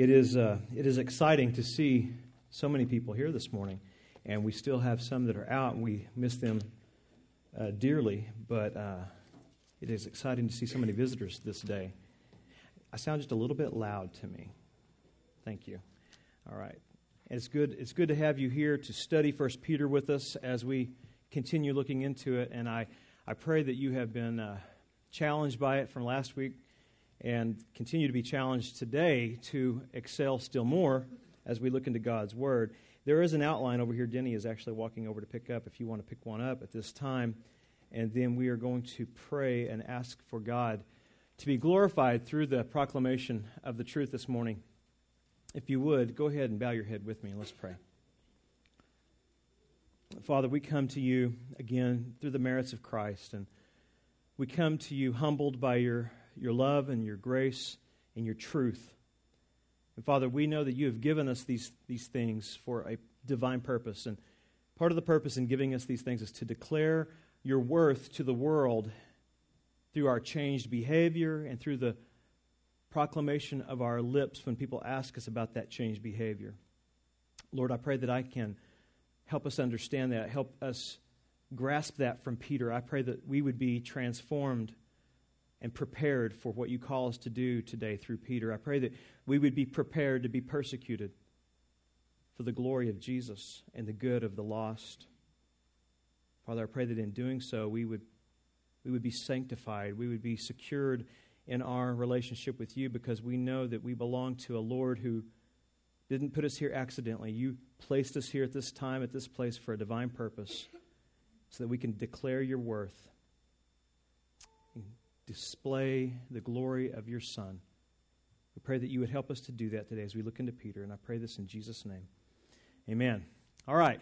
It is, uh, it is exciting to see so many people here this morning, and we still have some that are out, and we miss them uh, dearly, but uh, it is exciting to see so many visitors this day. I sound just a little bit loud to me. Thank you. All right. It's good, it's good to have you here to study First Peter with us as we continue looking into it, and I, I pray that you have been uh, challenged by it from last week and continue to be challenged today to excel still more as we look into God's Word. There is an outline over here. Denny is actually walking over to pick up if you want to pick one up at this time. And then we are going to pray and ask for God to be glorified through the proclamation of the truth this morning. If you would, go ahead and bow your head with me and let's pray. Father, we come to you again through the merits of Christ, and we come to you humbled by your your love and your grace and your truth. And Father, we know that you have given us these, these things for a divine purpose. And part of the purpose in giving us these things is to declare your worth to the world through our changed behavior and through the proclamation of our lips when people ask us about that changed behavior. Lord, I pray that I can help us understand that, help us grasp that from Peter. I pray that we would be transformed and prepared for what you call us to do today through Peter. I pray that we would be prepared to be persecuted for the glory of Jesus and the good of the lost. Father, I pray that in doing so, we would, we would be sanctified, we would be secured in our relationship with you because we know that we belong to a Lord who didn't put us here accidentally. You placed us here at this time, at this place, for a divine purpose so that we can declare your worth display the glory of your Son. We pray that you would help us to do that today as we look into Peter, and I pray this in Jesus' name. Amen. All right.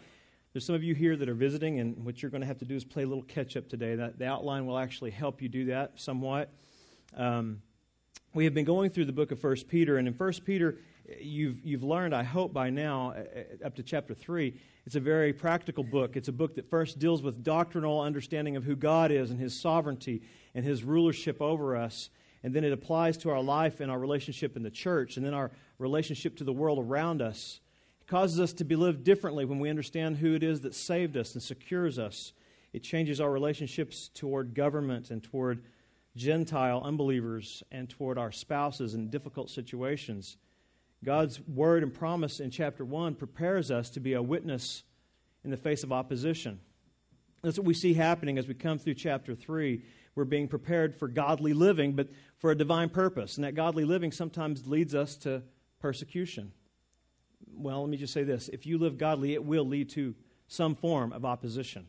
There's some of you here that are visiting, and what you're going to have to do is play a little catch up today. That, the outline will actually help you do that somewhat. Um, we have been going through the book of First Peter, and in First Peter, you've, you've learned, I hope by now, uh, uh, up to chapter 3, it's a very practical book. It's a book that first deals with doctrinal understanding of who God is and His sovereignty and His rulership over us. And then it applies to our life and our relationship in the church, and then our relationship to the world around us. It causes us to be lived differently when we understand who it is that saved us and secures us. It changes our relationships toward government and toward Gentile unbelievers and toward our spouses in difficult situations. God's word and promise in chapter 1 prepares us to be a witness in the face of opposition. That's what we see happening as we come through chapter 3. We're being prepared for godly living, but for a divine purpose. And that godly living sometimes leads us to persecution. Well, let me just say this if you live godly, it will lead to some form of opposition.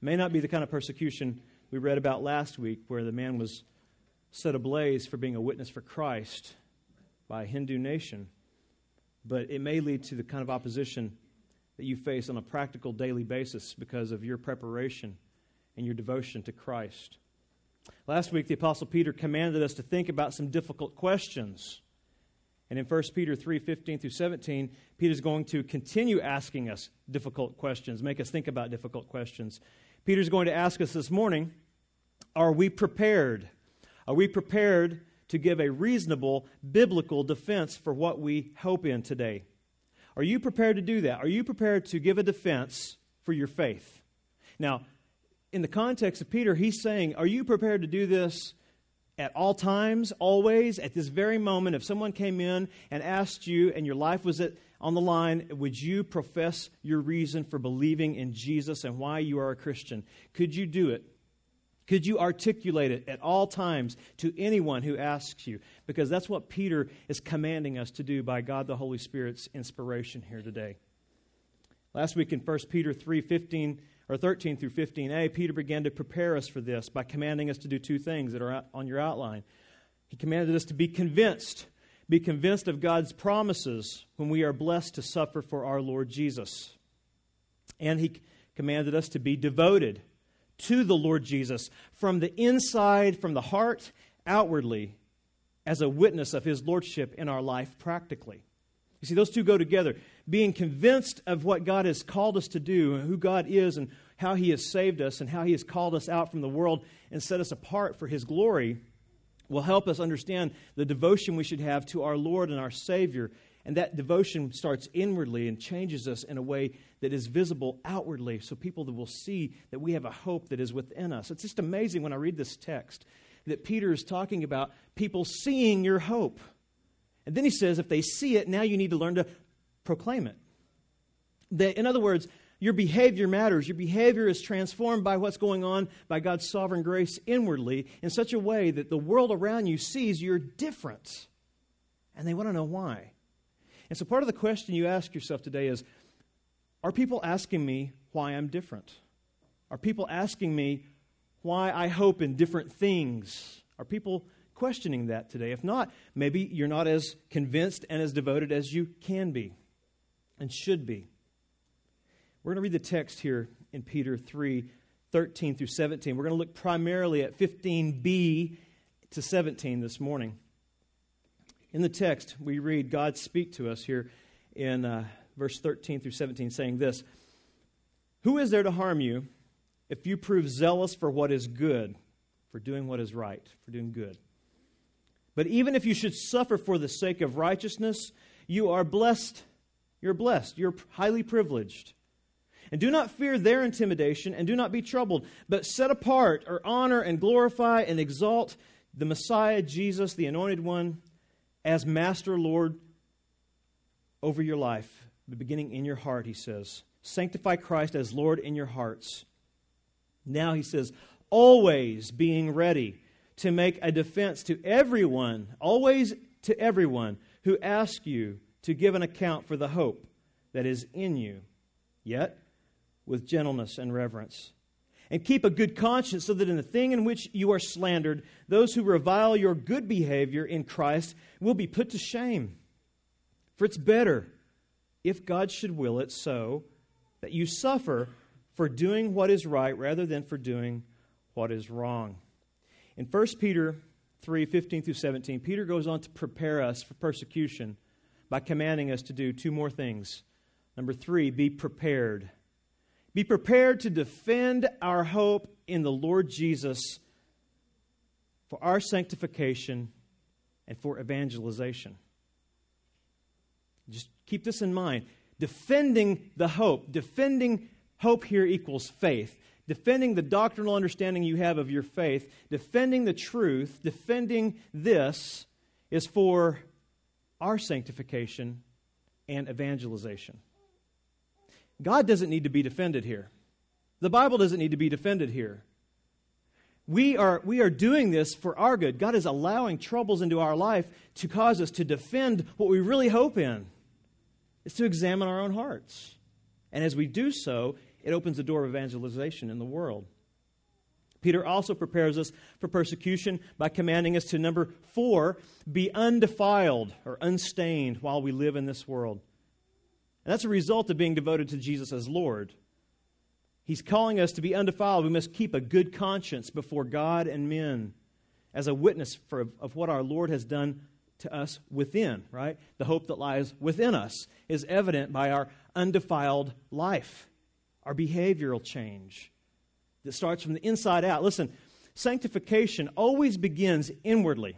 It may not be the kind of persecution we read about last week, where the man was set ablaze for being a witness for Christ by a Hindu nation but it may lead to the kind of opposition that you face on a practical daily basis because of your preparation and your devotion to Christ. Last week, the Apostle Peter commanded us to think about some difficult questions. And in 1 Peter 3 15 through 17, Peter's going to continue asking us difficult questions, make us think about difficult questions. Peter's going to ask us this morning Are we prepared? Are we prepared to give a reasonable biblical defense for what we hope in today. Are you prepared to do that? Are you prepared to give a defense for your faith? Now, in the context of Peter, he's saying, Are you prepared to do this at all times, always, at this very moment? If someone came in and asked you and your life was at, on the line, would you profess your reason for believing in Jesus and why you are a Christian? Could you do it? Could you articulate it at all times to anyone who asks you? Because that's what Peter is commanding us to do by God the Holy Spirit's inspiration here today. Last week in 1 Peter 3 15 or 13 through 15a, Peter began to prepare us for this by commanding us to do two things that are on your outline. He commanded us to be convinced, be convinced of God's promises when we are blessed to suffer for our Lord Jesus. And he commanded us to be devoted to the Lord Jesus from the inside, from the heart, outwardly, as a witness of his lordship in our life practically. You see, those two go together. Being convinced of what God has called us to do, and who God is, and how he has saved us, and how he has called us out from the world and set us apart for his glory, will help us understand the devotion we should have to our Lord and our Savior. And that devotion starts inwardly and changes us in a way that is visible outwardly so people will see that we have a hope that is within us. It's just amazing when I read this text that Peter is talking about people seeing your hope. And then he says, if they see it, now you need to learn to proclaim it. That, in other words, your behavior matters. Your behavior is transformed by what's going on by God's sovereign grace inwardly in such a way that the world around you sees you're different. And they want to know why. And so part of the question you ask yourself today is Are people asking me why I'm different? Are people asking me why I hope in different things? Are people questioning that today? If not, maybe you're not as convinced and as devoted as you can be and should be. We're going to read the text here in Peter 3 13 through 17. We're going to look primarily at 15b to 17 this morning. In the text, we read God speak to us here in uh, verse 13 through 17, saying this Who is there to harm you if you prove zealous for what is good, for doing what is right, for doing good? But even if you should suffer for the sake of righteousness, you are blessed. You're blessed. You're highly privileged. And do not fear their intimidation, and do not be troubled, but set apart or honor and glorify and exalt the Messiah, Jesus, the Anointed One, as Master Lord over your life, beginning in your heart, he says. Sanctify Christ as Lord in your hearts. Now, he says, always being ready to make a defense to everyone, always to everyone who asks you to give an account for the hope that is in you. Yet, with gentleness and reverence. And keep a good conscience so that in the thing in which you are slandered, those who revile your good behavior in Christ will be put to shame. For it's better, if God should will it so, that you suffer for doing what is right rather than for doing what is wrong. In 1 Peter 3 15 through 17, Peter goes on to prepare us for persecution by commanding us to do two more things. Number three, be prepared. Be prepared to defend our hope in the Lord Jesus for our sanctification and for evangelization. Just keep this in mind. Defending the hope, defending hope here equals faith. Defending the doctrinal understanding you have of your faith, defending the truth, defending this is for our sanctification and evangelization. God doesn't need to be defended here. The Bible doesn't need to be defended here. We are, we are doing this for our good. God is allowing troubles into our life to cause us to defend what we really hope in. It's to examine our own hearts. And as we do so, it opens the door of evangelization in the world. Peter also prepares us for persecution by commanding us to, number four, be undefiled or unstained while we live in this world. And that's a result of being devoted to Jesus as Lord. He's calling us to be undefiled. We must keep a good conscience before God and men as a witness for, of what our Lord has done to us within, right? The hope that lies within us is evident by our undefiled life, our behavioral change that starts from the inside out. Listen, sanctification always begins inwardly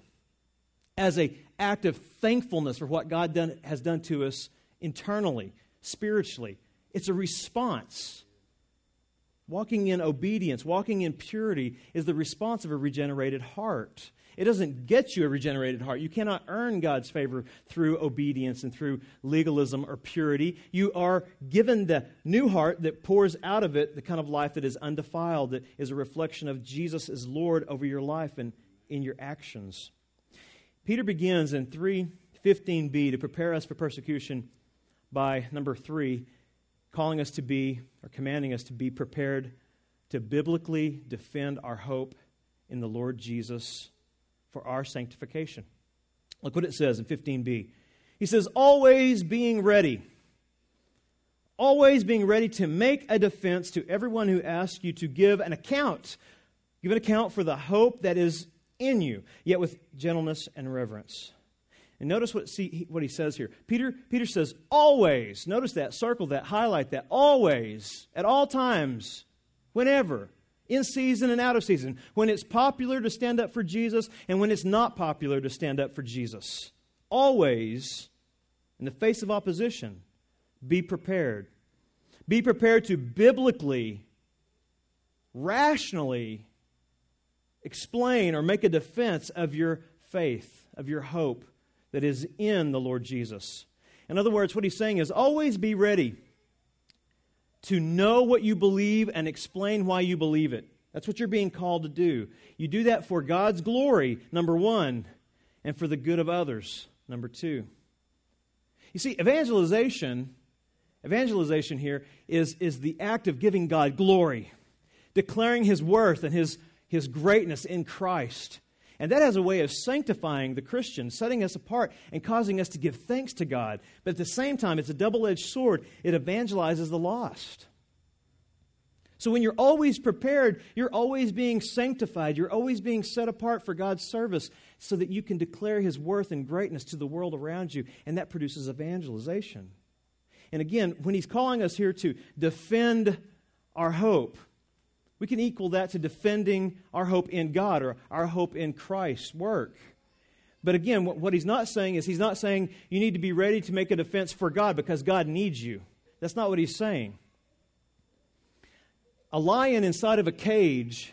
as a act of thankfulness for what God done, has done to us internally, spiritually. It's a response. Walking in obedience, walking in purity is the response of a regenerated heart. It doesn't get you a regenerated heart. You cannot earn God's favor through obedience and through legalism or purity. You are given the new heart that pours out of it the kind of life that is undefiled, that is a reflection of Jesus as Lord over your life and in your actions. Peter begins in 3:15b to prepare us for persecution by number three, calling us to be, or commanding us to be prepared to biblically defend our hope in the Lord Jesus for our sanctification. Look what it says in 15b. He says, always being ready. Always being ready to make a defense to everyone who asks you to give an account. Give an account for the hope that is in you, yet with gentleness and reverence. And notice what, see, what he says here. Peter, Peter says, always. Notice that, circle that, highlight that. Always, at all times, whenever. in season and out of season, when it's popular to stand up for Jesus and when it's not popular to stand up for Jesus. Always, in the face of opposition, be prepared. Be prepared to biblically, rationally explain or make a defense of your faith, of your hope that is in the Lord Jesus. In other words, what he's saying is always be ready to know what you believe and explain why you believe it. That's what you're being called to do. You do that for God's glory, number one, and for the good of others, number two. You see, evangelization, evangelization here is, is the act of giving God glory, declaring his worth and his, his greatness in Christ. And that has a way of sanctifying the Christian, setting us apart, and causing us to give thanks to God. But at the same time, it's a double edged sword. It evangelizes the lost. So when you're always prepared, you're always being sanctified. You're always being set apart for God's service so that you can declare His worth and greatness to the world around you. And that produces evangelization. And again, when He's calling us here to defend our hope, we can equal that to defending our hope in God or our hope in Christ's work. But again, what he's not saying is he's not saying you need to be ready to make a defense for God because God needs you. That's not what he's saying. A lion inside of a cage,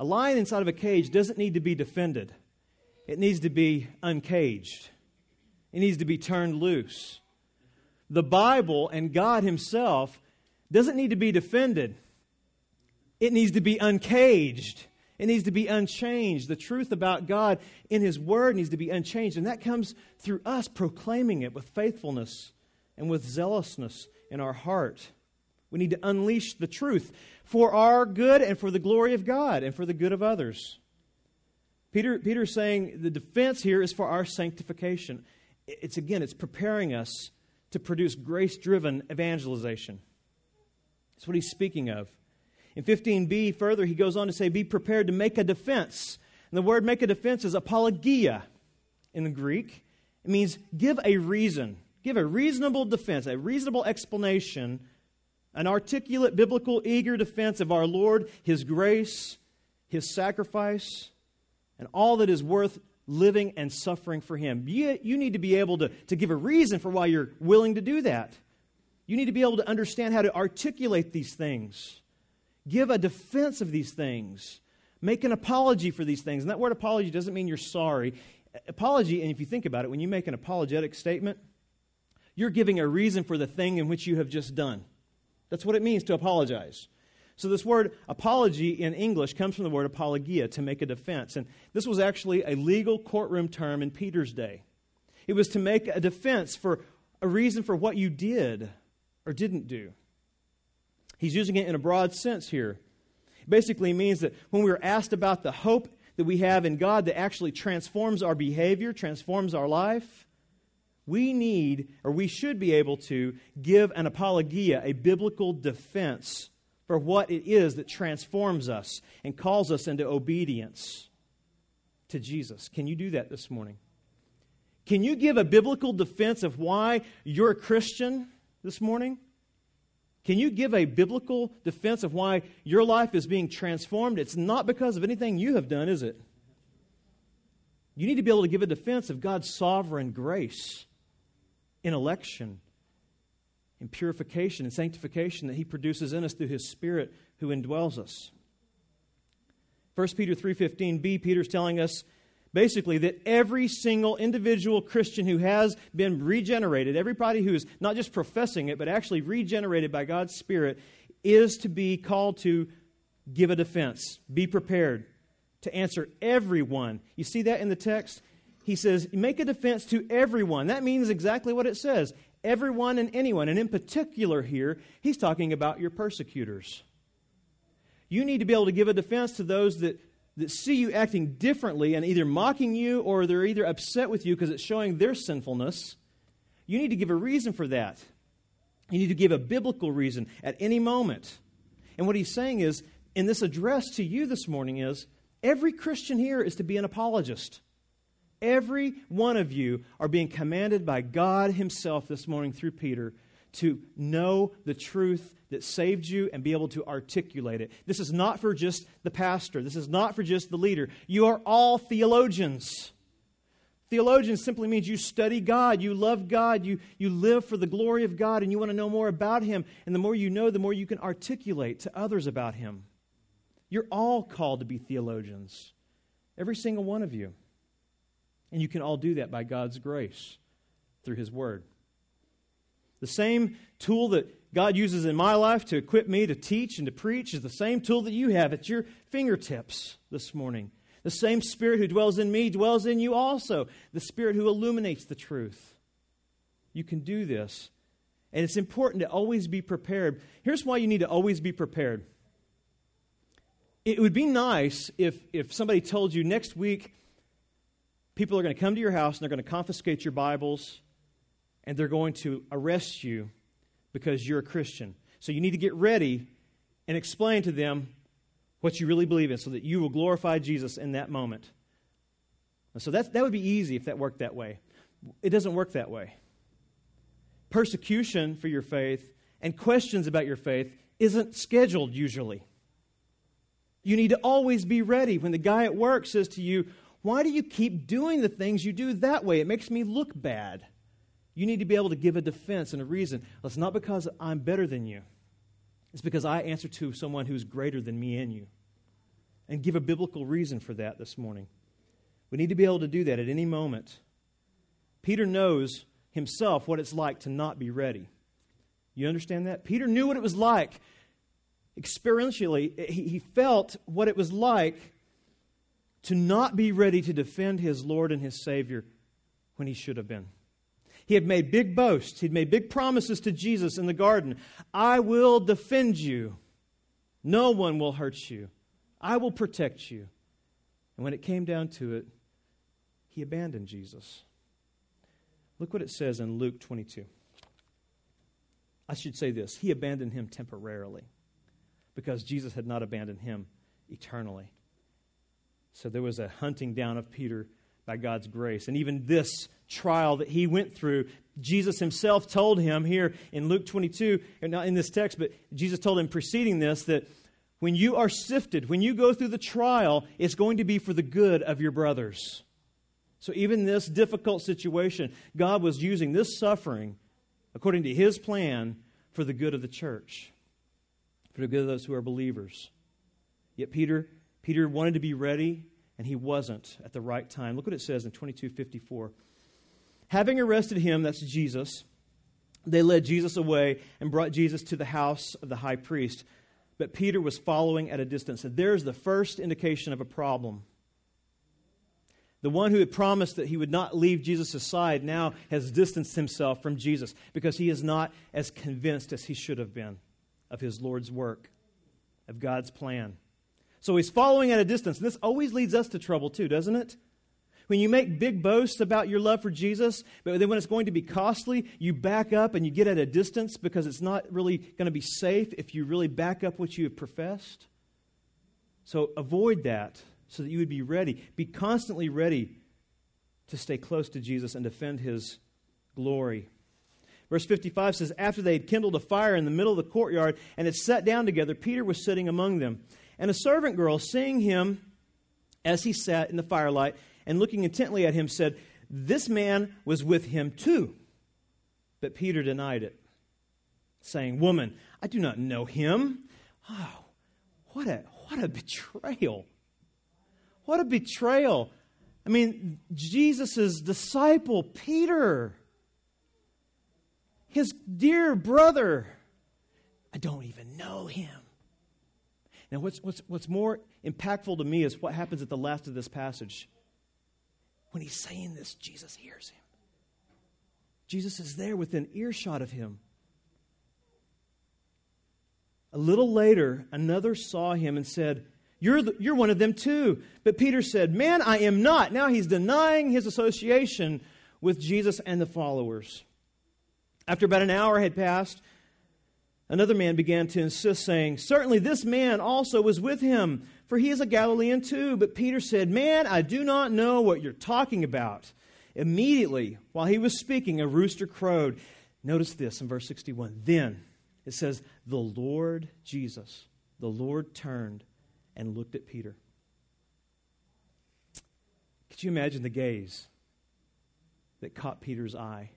a lion inside of a cage doesn't need to be defended. It needs to be uncaged. It needs to be turned loose. The Bible and God himself doesn't need to be defended. It needs to be uncaged. It needs to be unchanged. The truth about God in His Word needs to be unchanged. And that comes through us proclaiming it with faithfulness and with zealousness in our heart. We need to unleash the truth for our good and for the glory of God and for the good of others. Peter, Peter's saying the defense here is for our sanctification. It's again, it's preparing us to produce grace driven evangelization. That's what he's speaking of. In 15b, further, he goes on to say, Be prepared to make a defense. And the word make a defense is apologia in the Greek. It means give a reason, give a reasonable defense, a reasonable explanation, an articulate, biblical, eager defense of our Lord, His grace, His sacrifice, and all that is worth living and suffering for Him. You, you need to be able to, to give a reason for why you're willing to do that. You need to be able to understand how to articulate these things. Give a defense of these things. Make an apology for these things. And that word apology doesn't mean you're sorry. Apology, and if you think about it, when you make an apologetic statement, you're giving a reason for the thing in which you have just done. That's what it means to apologize. So, this word apology in English comes from the word apologia, to make a defense. And this was actually a legal courtroom term in Peter's day. It was to make a defense for a reason for what you did or didn't do. He's using it in a broad sense here. It basically means that when we're asked about the hope that we have in God that actually transforms our behavior, transforms our life, we need, or we should be able to, give an apologia, a biblical defense for what it is that transforms us and calls us into obedience to Jesus. Can you do that this morning? Can you give a biblical defense of why you're a Christian this morning? Can you give a biblical defense of why your life is being transformed? It's not because of anything you have done, is it? You need to be able to give a defense of God's sovereign grace in election, in purification and sanctification that He produces in us through His Spirit who indwells us. 1 Peter 3:15b Peter's telling us Basically, that every single individual Christian who has been regenerated, everybody who is not just professing it, but actually regenerated by God's Spirit, is to be called to give a defense. Be prepared to answer everyone. You see that in the text? He says, make a defense to everyone. That means exactly what it says everyone and anyone. And in particular, here, he's talking about your persecutors. You need to be able to give a defense to those that that see you acting differently and either mocking you or they're either upset with you because it's showing their sinfulness, you need to give a reason for that. You need to give a biblical reason at any moment. And what he's saying is, in this address to you this morning, is every Christian here is to be an apologist. Every one of you are being commanded by God Himself this morning through Peter to know the truth that saved you and be able to articulate it. This is not for just the pastor, this is not for just the leader. You are all theologians. Theologian simply means you study God, you love God, you, you live for the glory of God, and you want to know more about Him. And the more you know, the more you can articulate to others about Him. You're all called to be theologians, every single one of you. And you can all do that by God's grace through His Word. The same tool that God uses in my life to equip me to teach and to preach is the same tool that you have at your fingertips this morning. The same Spirit who dwells in me dwells in you also, the Spirit who illuminates the truth. You can do this. And it's important to always be prepared. Here's why you need to always be prepared. It would be nice if, if somebody told you next week people are going to come to your house and they're going to confiscate your Bibles and they're going to arrest you because you're a Christian. So you need to get ready and explain to them what you really believe in so that you will glorify Jesus in that moment. So that that would be easy if that worked that way. It doesn't work that way. Persecution for your faith and questions about your faith isn't scheduled usually. You need to always be ready when the guy at work says to you, Why do you keep doing the things you do that way? It makes me look bad. You need to be able to give a defense and a reason. It's not because I'm better than you, it's because I answer to someone who's greater than me and you. And give a biblical reason for that this morning. We need to be able to do that at any moment. Peter knows himself what it's like to not be ready. You understand that? Peter knew what it was like. Experientially, he felt what it was like to not be ready to defend his Lord and his Savior when he should have been. He had made big boasts. He'd made big promises to Jesus in the garden. I will defend you. No one will hurt you. I will protect you. And when it came down to it, he abandoned Jesus. Look what it says in Luke 22. I should say this He abandoned him temporarily because Jesus had not abandoned him eternally. So there was a hunting down of Peter by God's grace. And even this trial that he went through, Jesus himself told him here in Luke 22, not in this text, but Jesus told him preceding this that when you are sifted, when you go through the trial, it's going to be for the good of your brothers. So even this difficult situation, God was using this suffering according to his plan for the good of the church, for the good of those who are believers. Yet Peter, Peter wanted to be ready and he wasn't at the right time. Look what it says in 2254. Having arrested him, that's Jesus, they led Jesus away and brought Jesus to the house of the high priest. But Peter was following at a distance. And there's the first indication of a problem. The one who had promised that he would not leave Jesus' side now has distanced himself from Jesus because he is not as convinced as he should have been of his Lord's work, of God's plan. So he's following at a distance. And this always leads us to trouble, too, doesn't it? When you make big boasts about your love for Jesus, but then when it's going to be costly, you back up and you get at a distance because it's not really going to be safe if you really back up what you have professed. So avoid that so that you would be ready. Be constantly ready to stay close to Jesus and defend his glory. Verse 55 says, After they had kindled a fire in the middle of the courtyard and had sat down together, Peter was sitting among them. And a servant girl, seeing him as he sat in the firelight and looking intently at him, said, This man was with him too. But Peter denied it, saying, Woman, I do not know him. Oh, what a, what a betrayal. What a betrayal. I mean, Jesus' disciple, Peter, his dear brother, I don't even know him. Now, what's, what's, what's more impactful to me is what happens at the last of this passage. When he's saying this, Jesus hears him. Jesus is there within earshot of him. A little later, another saw him and said, you're, the, you're one of them too. But Peter said, Man, I am not. Now he's denying his association with Jesus and the followers. After about an hour had passed, Another man began to insist, saying, Certainly this man also was with him, for he is a Galilean too. But Peter said, Man, I do not know what you're talking about. Immediately, while he was speaking, a rooster crowed. Notice this in verse 61. Then it says, The Lord Jesus, the Lord turned and looked at Peter. Could you imagine the gaze that caught Peter's eye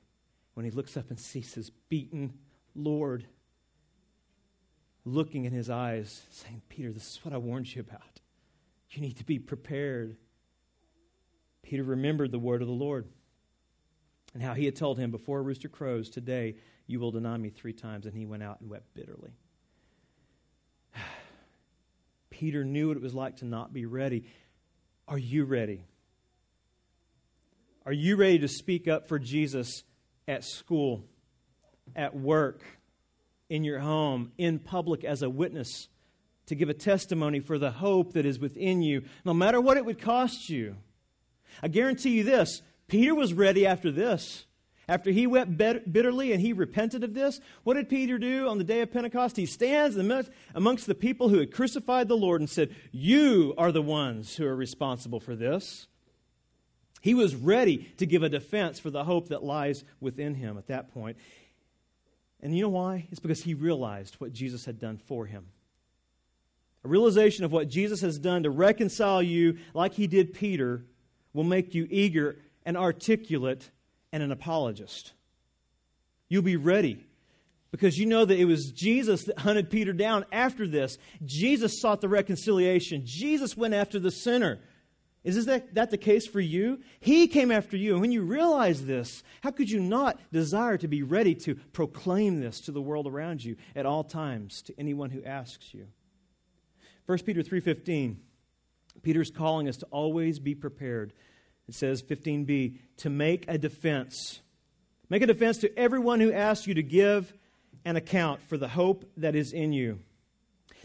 when he looks up and sees his beaten Lord looking in his eyes, saying, Peter, this is what I warned you about. You need to be prepared. Peter remembered the word of the Lord and how he had told him, Before a rooster crows, today you will deny me three times. And he went out and wept bitterly. Peter knew what it was like to not be ready. Are you ready? Are you ready to speak up for Jesus at school, at work, in your home, in public as a witness, to give a testimony for the hope that is within you, no matter what it would cost you? I guarantee you this Peter was ready after this. After he wept bitterly and he repented of this, what did Peter do on the day of Pentecost? He stands amongst the people who had crucified the Lord and said, You are the ones who are responsible for this. He was ready to give a defense for the hope that lies within him at that point. And you know why? It's because he realized what Jesus had done for him. A realization of what Jesus has done to reconcile you, like he did Peter, will make you eager and articulate and an apologist. You'll be ready because you know that it was Jesus that hunted Peter down after this. Jesus sought the reconciliation, Jesus went after the sinner. Is that, that the case for you? He came after you. And when you realize this, how could you not desire to be ready to proclaim this to the world around you at all times to anyone who asks you? 1 Peter 3:15 Peter's calling us to always be prepared it says 15b, to make a defense. Make a defense to everyone who asks you to give an account for the hope that is in you.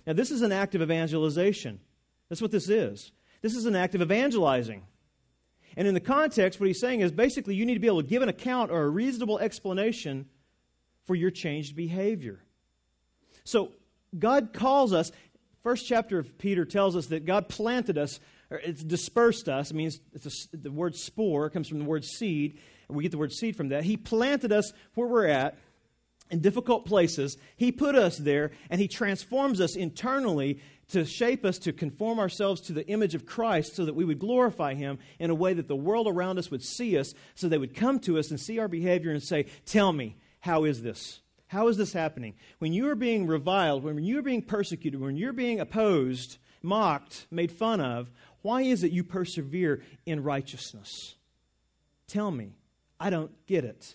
Now, this is an act of evangelization. That's what this is. This is an act of evangelizing. And in the context, what he's saying is basically you need to be able to give an account or a reasonable explanation for your changed behavior. So, God calls us, first chapter of Peter tells us that God planted us or it's dispersed us. It means a, the word spore comes from the word seed, and we get the word seed from that. He planted us where we're at in difficult places. He put us there, and He transforms us internally to shape us to conform ourselves to the image of Christ so that we would glorify Him in a way that the world around us would see us, so they would come to us and see our behavior and say, Tell me, how is this? How is this happening? When you are being reviled, when you are being persecuted, when you're being opposed, mocked, made fun of, why is it you persevere in righteousness? Tell me. I don't get it.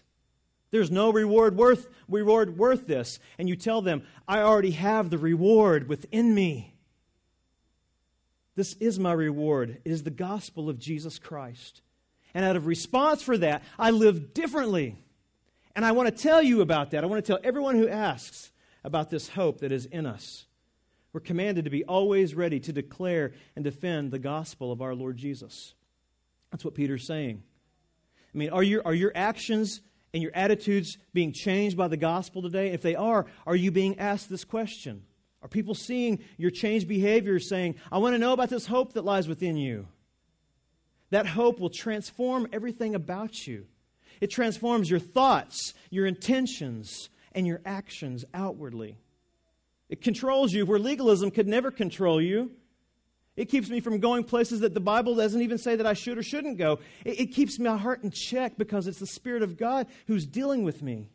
There's no reward worth reward worth this. And you tell them, I already have the reward within me. This is my reward. It is the gospel of Jesus Christ. And out of response for that, I live differently. And I want to tell you about that. I want to tell everyone who asks about this hope that is in us. We're commanded to be always ready to declare and defend the gospel of our Lord Jesus. That's what Peter's saying. I mean, are your, are your actions and your attitudes being changed by the gospel today? If they are, are you being asked this question? Are people seeing your changed behavior saying, I want to know about this hope that lies within you? That hope will transform everything about you. It transforms your thoughts, your intentions, and your actions outwardly. It controls you where legalism could never control you. It keeps me from going places that the Bible doesn't even say that I should or shouldn't go. It, it, keeps my heart in check because it's the Spirit of God who's dealing with me.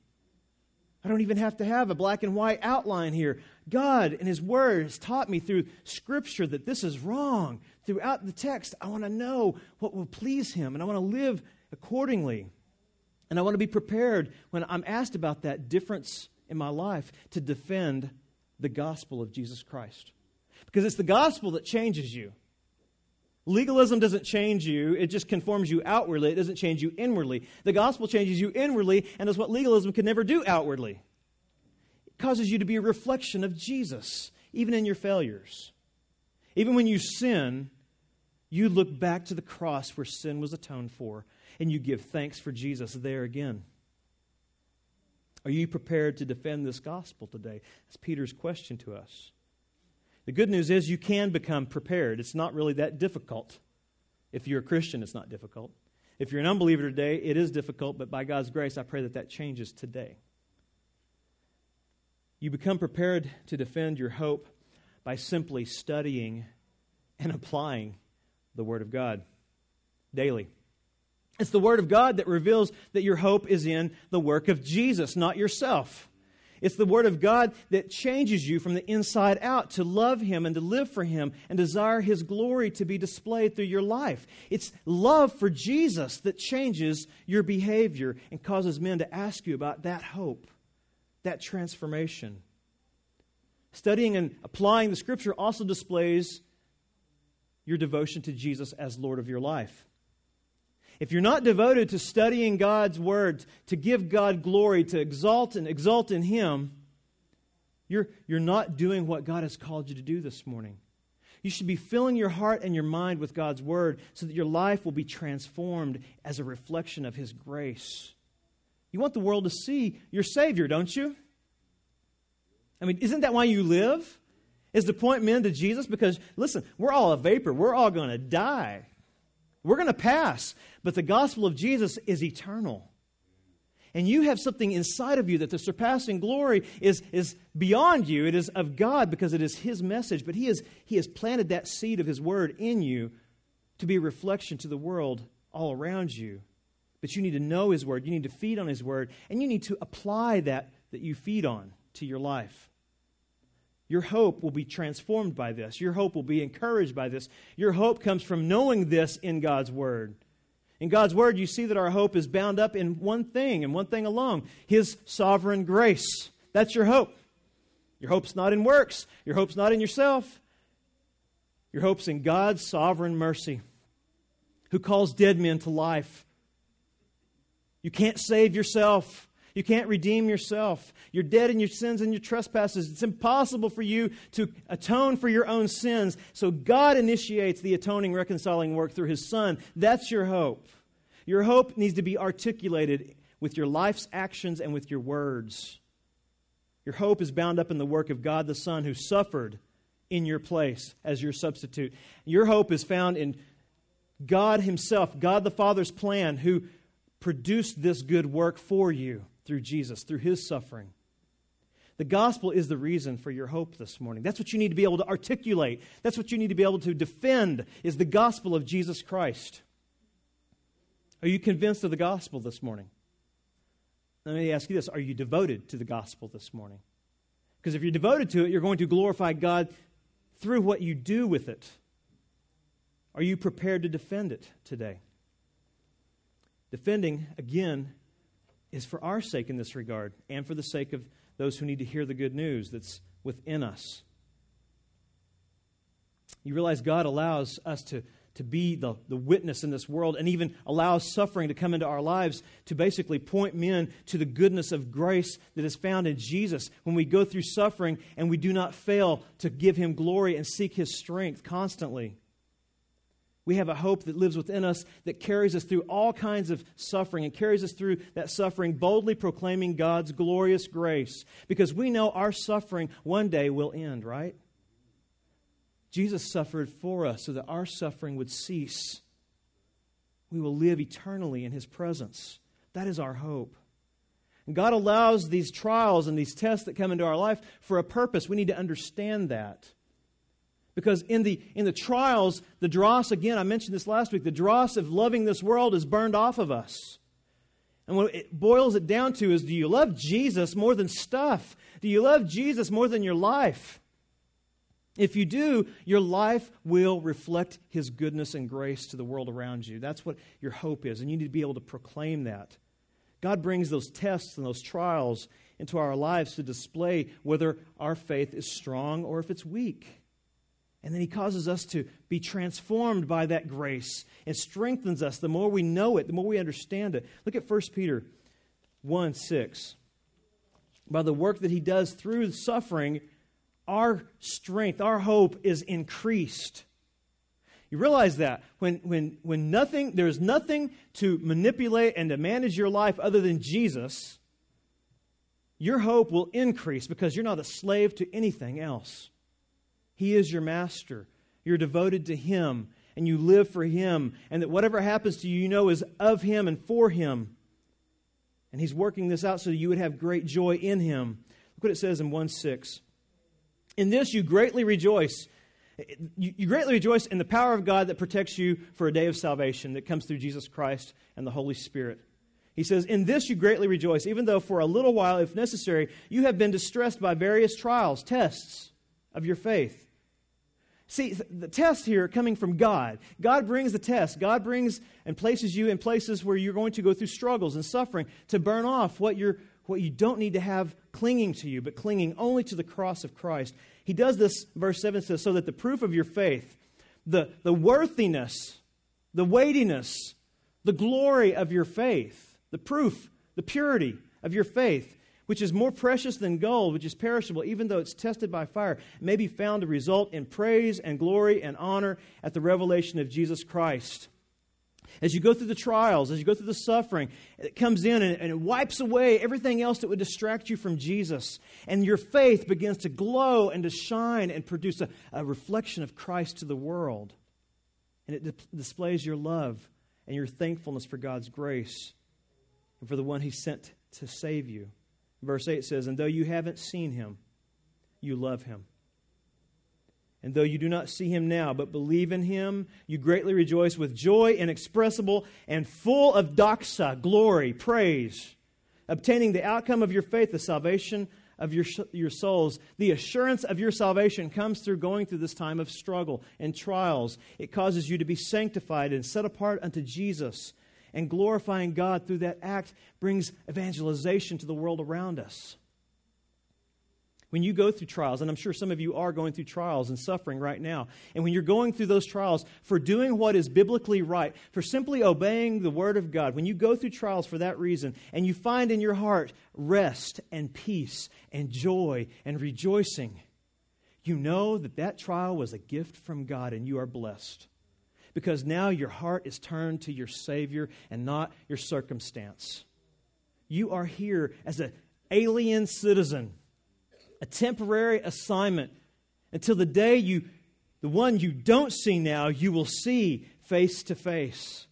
I don't even have to have a black and white outline here. God and His Word has taught me through Scripture that this is wrong. Throughout the text, I want to know what will please Him, and I want to live accordingly. And I want to be prepared when I'm asked about that difference in my life to defend the gospel of Jesus Christ. Because it's the gospel that changes you. Legalism doesn't change you, it just conforms you outwardly. It doesn't change you inwardly. The gospel changes you inwardly, and is what legalism can never do outwardly. It causes you to be a reflection of Jesus, even in your failures. Even when you sin, you look back to the cross where sin was atoned for, and you give thanks for Jesus there again. Are you prepared to defend this gospel today? That's Peter's question to us. The good news is you can become prepared. It's not really that difficult. If you're a Christian, it's not difficult. If you're an unbeliever today, it is difficult, but by God's grace, I pray that that changes today. You become prepared to defend your hope by simply studying and applying the Word of God daily. It's the Word of God that reveals that your hope is in the work of Jesus, not yourself. It's the Word of God that changes you from the inside out to love Him and to live for Him and desire His glory to be displayed through your life. It's love for Jesus that changes your behavior and causes men to ask you about that hope, that transformation. Studying and applying the Scripture also displays your devotion to Jesus as Lord of your life. If you're not devoted to studying God's Word, to give God glory, to exalt and exalt in Him, you're, you're not doing what God has called you to do this morning. You should be filling your heart and your mind with God's Word so that your life will be transformed as a reflection of His grace. You want the world to see your Savior, don't you? I mean, isn't that why you live? Is to point men to Jesus? Because, listen, we're all a vapor. We're all going to die. We're going to pass, but the gospel of Jesus is eternal. And you have something inside of you that the surpassing glory is, is beyond you. It is of God because it is His message, but he, is, he has planted that seed of His word in you to be a reflection to the world all around you. But you need to know His word, you need to feed on His word, and you need to apply that that you feed on to your life. Your hope will be transformed by this. Your hope will be encouraged by this. Your hope comes from knowing this in God's Word. In God's Word, you see that our hope is bound up in one thing and one thing alone His sovereign grace. That's your hope. Your hope's not in works, your hope's not in yourself. Your hope's in God's sovereign mercy, who calls dead men to life. You can't save yourself. You can't redeem yourself. You're dead in your sins and your trespasses. It's impossible for you to atone for your own sins. So God initiates the atoning, reconciling work through His Son. That's your hope. Your hope needs to be articulated with your life's actions and with your words. Your hope is bound up in the work of God the Son who suffered in your place as your substitute. Your hope is found in God Himself, God the Father's plan, who produced this good work for you through Jesus, through his suffering. The gospel is the reason for your hope this morning. That's what you need to be able to articulate. That's what you need to be able to defend is the gospel of Jesus Christ. Are you convinced of the gospel this morning? Let me ask you this, are you devoted to the gospel this morning? Because if you're devoted to it, you're going to glorify God through what you do with it. Are you prepared to defend it today? Defending, again, is for our sake in this regard and for the sake of those who need to hear the good news that's within us. You realize God allows us to, to be the, the witness in this world and even allows suffering to come into our lives to basically point men to the goodness of grace that is found in Jesus when we go through suffering and we do not fail to give Him glory and seek His strength constantly. We have a hope that lives within us that carries us through all kinds of suffering and carries us through that suffering, boldly proclaiming God's glorious grace because we know our suffering one day will end, right? Jesus suffered for us so that our suffering would cease. We will live eternally in his presence. That is our hope. And God allows these trials and these tests that come into our life for a purpose. We need to understand that. Because in the, in the trials, the dross, again, I mentioned this last week, the dross of loving this world is burned off of us. And what it boils it down to is do you love Jesus more than stuff? Do you love Jesus more than your life? If you do, your life will reflect his goodness and grace to the world around you. That's what your hope is, and you need to be able to proclaim that. God brings those tests and those trials into our lives to display whether our faith is strong or if it's weak. And then he causes us to be transformed by that grace. It strengthens us the more we know it, the more we understand it. Look at 1 Peter 1 6. By the work that he does through suffering, our strength, our hope is increased. You realize that when, when, when nothing, there's nothing to manipulate and to manage your life other than Jesus, your hope will increase because you're not a slave to anything else. He is your master. You're devoted to Him and you live for Him, and that whatever happens to you, you know is of Him and for Him. And He's working this out so that you would have great joy in Him. Look what it says in 1 6. In this you greatly rejoice. You greatly rejoice in the power of God that protects you for a day of salvation that comes through Jesus Christ and the Holy Spirit. He says, In this you greatly rejoice, even though for a little while, if necessary, you have been distressed by various trials, tests of your faith. See, the test here coming from God. God brings the test. God brings and places you in places where you're going to go through struggles and suffering to burn off what, you're, what you don't need to have clinging to you, but clinging only to the cross of Christ. He does this, verse 7 says, so that the proof of your faith, the, the worthiness, the weightiness, the glory of your faith, the proof, the purity of your faith, which is more precious than gold, which is perishable, even though it's tested by fire, may be found to result in praise and glory and honor at the revelation of Jesus Christ. As you go through the trials, as you go through the suffering, it comes in and, and, it wipes away everything else that would distract you from Jesus. And your faith begins to glow and to shine and produce a, a reflection of Christ to the world. And it di- displays your love and your thankfulness for God's grace and for the one he sent to save you. Verse 8 says, And though you haven't seen him, you love him. And though you do not see him now, but believe in him, you greatly rejoice with joy inexpressible and full of doxa, glory, praise, obtaining the outcome of your faith, the salvation of your, your souls. The assurance of your salvation comes through going through this time of struggle and trials. It causes you to be sanctified and set apart unto Jesus and glorifying God through that act brings evangelization to the world around us. When you go through trials, and I'm sure some of you are going through trials and suffering right now, and when you're going through those trials for doing what is biblically right, for simply obeying the Word of God, when you go through trials for that reason, and you find in your heart rest and peace and joy and rejoicing, you know that that trial was a gift from God and you are blessed because now your heart is turned to your Savior and not your circumstance. You are here as an alien citizen, a temporary assignment until the day you, the one you don't see now, you will see face to face.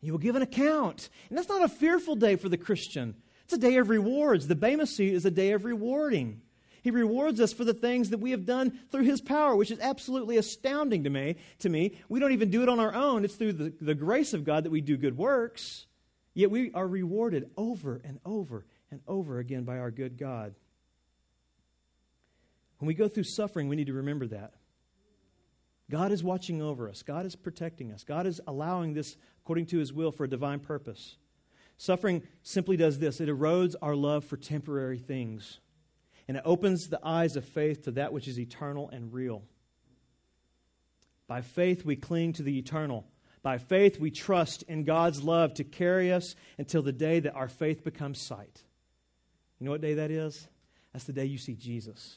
You will give an account. And that's not a fearful day for the Christian. It's a day of rewards. The Bema seat is a day of rewarding. He rewards us for the things that we have done through His power, which is absolutely astounding to me. To me, we don't even do it on our own. It's through the, the grace of God that we do good works. Yet we are rewarded over and over and over again by our good God. When we go through suffering, we need to remember that. God is watching over us. God is protecting us. God is allowing this according to his will for a divine purpose. Suffering simply does this it erodes our love for temporary things and it opens the eyes of faith to that which is eternal and real. By faith, we cling to the eternal. By faith, we trust in God's love to carry us until the day that our faith becomes sight. You know what day that is? That's the day you see Jesus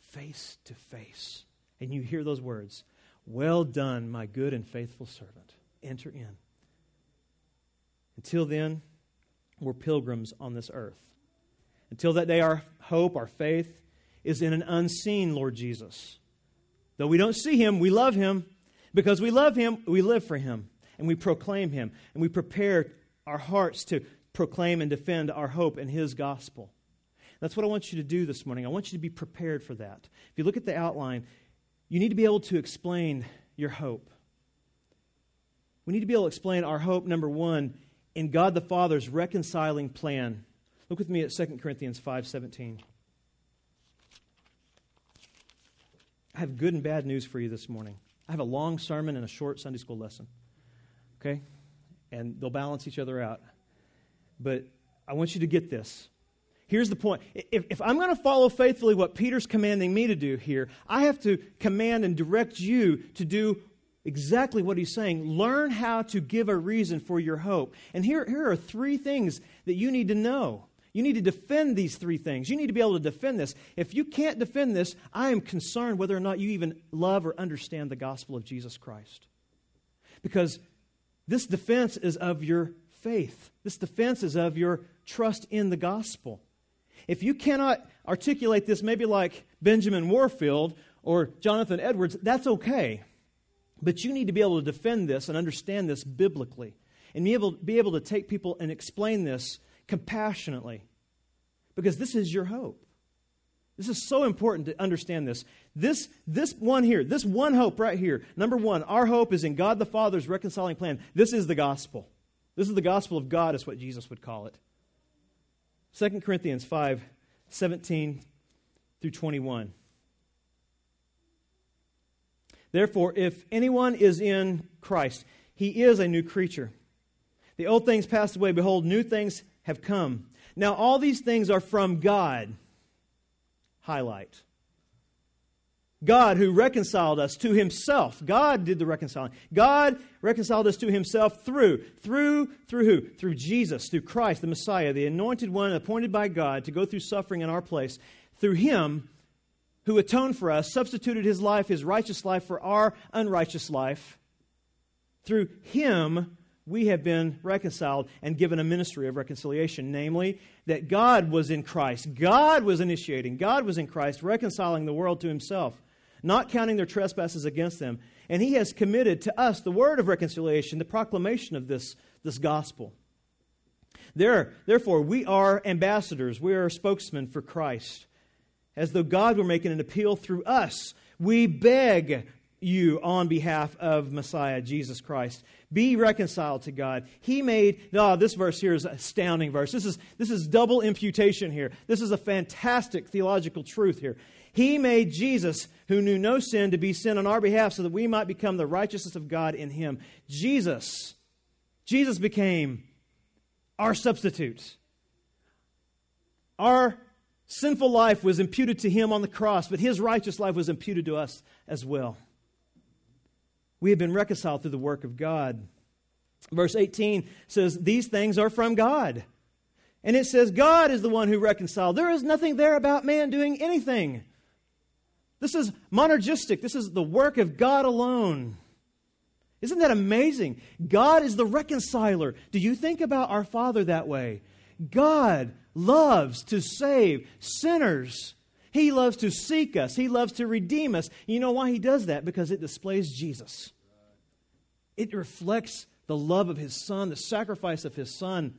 face to face. And you hear those words Well done, my good and faithful servant. Enter in. Until then, we're pilgrims on this earth. Until that day, our hope, our faith is in an unseen Lord Jesus. Though we don't see him, we love him. Because we love him, we live for him. And we proclaim him. And we prepare our hearts to proclaim and defend our hope in his gospel. That's what I want you to do this morning. I want you to be prepared for that. If you look at the outline, you need to be able to explain your hope. We need to be able to explain our hope, number one, in God the Father's reconciling plan Look with me at 2 Corinthians 5:17. I have good and bad news for you this morning. I have a long sermon and a short Sunday school lesson. Okay? And they'll balance each other out. But I want you to get this. Here's the point. If, if I'm going to follow faithfully what Peter's commanding me to do here, I have to command and direct you to do exactly what he's saying. Learn how to give a reason for your hope. And here, here are three things that you need to know. You need to defend these three things. You need to be able to defend this. If you can't defend this, I am concerned whether or not you even love or understand the gospel of Jesus Christ. Because this defense is of your faith, this defense is of your trust in the gospel. If you cannot articulate this, maybe like Benjamin Warfield or Jonathan Edwards, that's okay. But you need to be able to defend this and understand this biblically and be able, be able to take people and explain this compassionately because this is your hope. This is so important to understand this. This, this one here, this one hope right here, number one, our hope is in God the Father's reconciling plan. This is the gospel. This is the gospel of God, is what Jesus would call it. 2 Corinthians 5 17 through 21. Therefore, if anyone is in Christ, he is a new creature. The old things passed away. Behold, new things have come. Now, all these things are from God. Highlight. God who reconciled us to himself. God did the reconciling. God reconciled us to himself through, through, through who? Through Jesus, through Christ, the Messiah, the anointed one appointed by God to go through suffering in our place. Through him who atoned for us, substituted his life, his righteous life, for our unrighteous life. Through him we have been reconciled and given a ministry of reconciliation, namely, that God was in Christ. God was initiating, God was in Christ, reconciling the world to himself not counting their trespasses against them. And he has committed to us the word of reconciliation, the proclamation of this, this gospel. There, therefore, we are ambassadors, we are spokesmen for Christ. As though God were making an appeal through us, we beg you on behalf of Messiah, Jesus Christ. Be reconciled to God. He made, oh, this verse here is an astounding verse. This is, this is double imputation here. This is a fantastic theological truth here. He made Jesus, who knew no sin, to be sin on our behalf so that we might become the righteousness of God in him. Jesus, Jesus became our substitute. Our sinful life was imputed to him on the cross, but his righteous life was imputed to us as well. We have been reconciled through the work of God. Verse 18 says, These things are from God. And it says, God is the one who reconciled. There is nothing there about man doing anything. This is monergistic. This is the work of God alone. Isn't that amazing? God is the reconciler. Do you think about our Father that way? God loves to save sinners. He loves to seek us. He loves to redeem us. You know why He does that? Because it displays Jesus. It reflects the love of His Son, the sacrifice of His Son.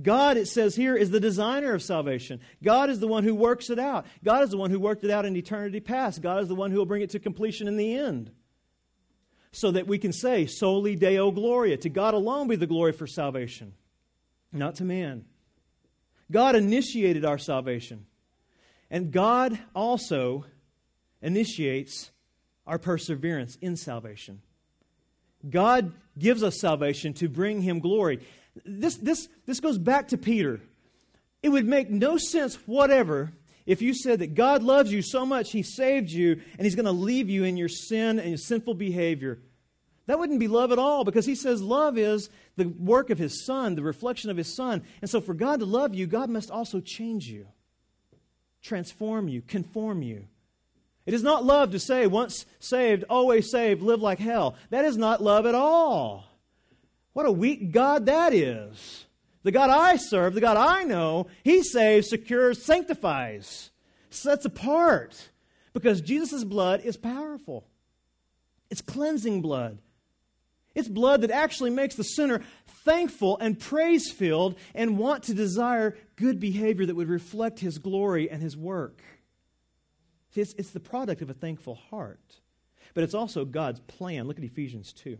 God, it says here, is the designer of salvation. God is the one who works it out. God is the one who worked it out in eternity past. God is the one who will bring it to completion in the end. So that we can say, Soli Deo Gloria. To God alone be the glory for salvation, not to man. God initiated our salvation. And God also initiates our perseverance in salvation. God gives us salvation to bring Him glory this, this, this goes back to Peter. It would make no sense whatever if you said that God loves you so much, He saved you, and He's going to leave you in your sin and your sinful behavior. That wouldn't be love at all because He says love is the work of His Son, the reflection of His Son. And so, for God to love you, God must also change you, transform you, conform you. It is not love to say, once saved, always saved, live like hell. That is not love at all. What a weak God that is. The God I serve, the God I know, He saves, secures, sanctifies, sets apart. Because Jesus' blood is powerful. It's cleansing blood. It's blood that actually makes the sinner thankful and praise filled and want to desire good behavior that would reflect His glory and His work. It's, it's the product of a thankful heart. But it's also God's plan. Look at Ephesians 2.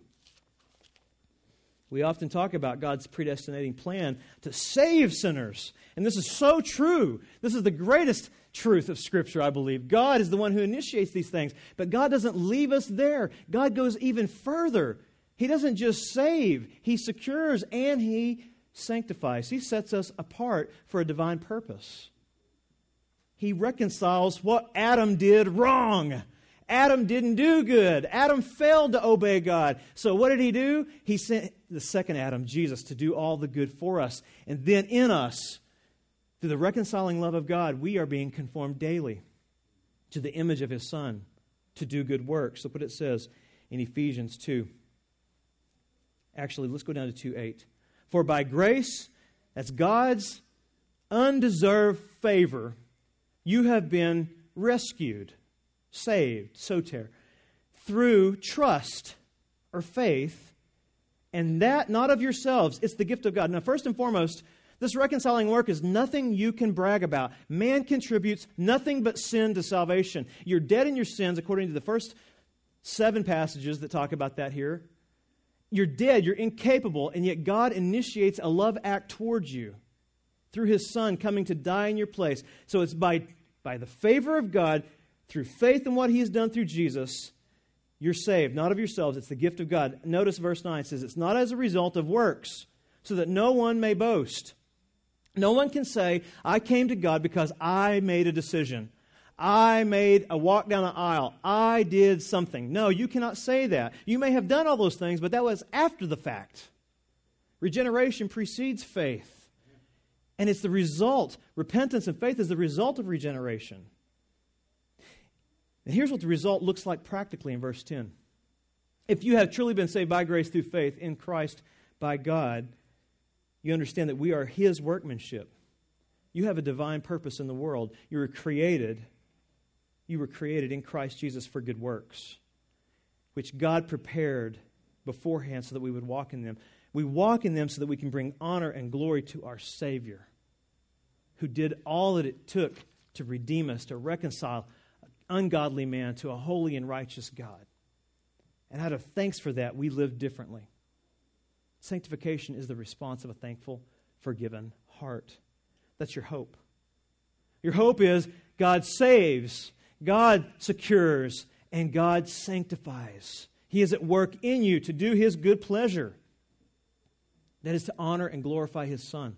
We often talk about God's predestinating plan to save sinners. And this is so true. This is the greatest truth of Scripture, I believe. God is the one who initiates these things. But God doesn't leave us there, God goes even further. He doesn't just save, He secures and He sanctifies. He sets us apart for a divine purpose. He reconciles what Adam did wrong. Adam didn't do good. Adam failed to obey God. So what did he do? He sent the second Adam, Jesus, to do all the good for us. And then in us, through the reconciling love of God, we are being conformed daily to the image of his Son to do good works. Look what it says in Ephesians 2. Actually, let's go down to 2 8. For by grace, that's God's undeserved favor, you have been rescued saved, soter, through trust or faith, and that not of yourselves. It's the gift of God. Now, first and foremost, This reconciling work is nothing you can brag about. Man contributes nothing but sin to salvation. You're dead in your sins, according to the first seven passages that talk about that here. You're dead, you're incapable, and yet God initiates a love act towards you through his Son coming to die in your place. So it's by, by the favor of God, through faith in what he has done through Jesus, you're saved, not of yourselves. It's the gift of God. Notice verse 9 says, It's not as a result of works, so that no one may boast. No one can say, I came to God because I made a decision. I made a walk down the aisle. I did something. No, you cannot say that. You may have done all those things, but that was after the fact. Regeneration precedes faith. And it's the result. Repentance and faith is the result of regeneration. And here's what the result looks like practically in verse 10. If you have truly been saved by grace through faith in Christ by God, you understand that we are His workmanship. You have a divine purpose in the world. You were created. You were created in Christ Jesus for good works, which God prepared beforehand so that we would walk in them. We walk in them so that we can bring honor and glory to our Savior, who did all that it took to redeem us, to reconcile an ungodly man to a holy and righteous God. And out of thanks for that, we live differently. Sanctification is the response of a thankful, forgiven heart. That's your hope. Your hope is God saves, God secures, and God sanctifies. He is at work in you to do His good pleasure. That is to honor and glorify His Son.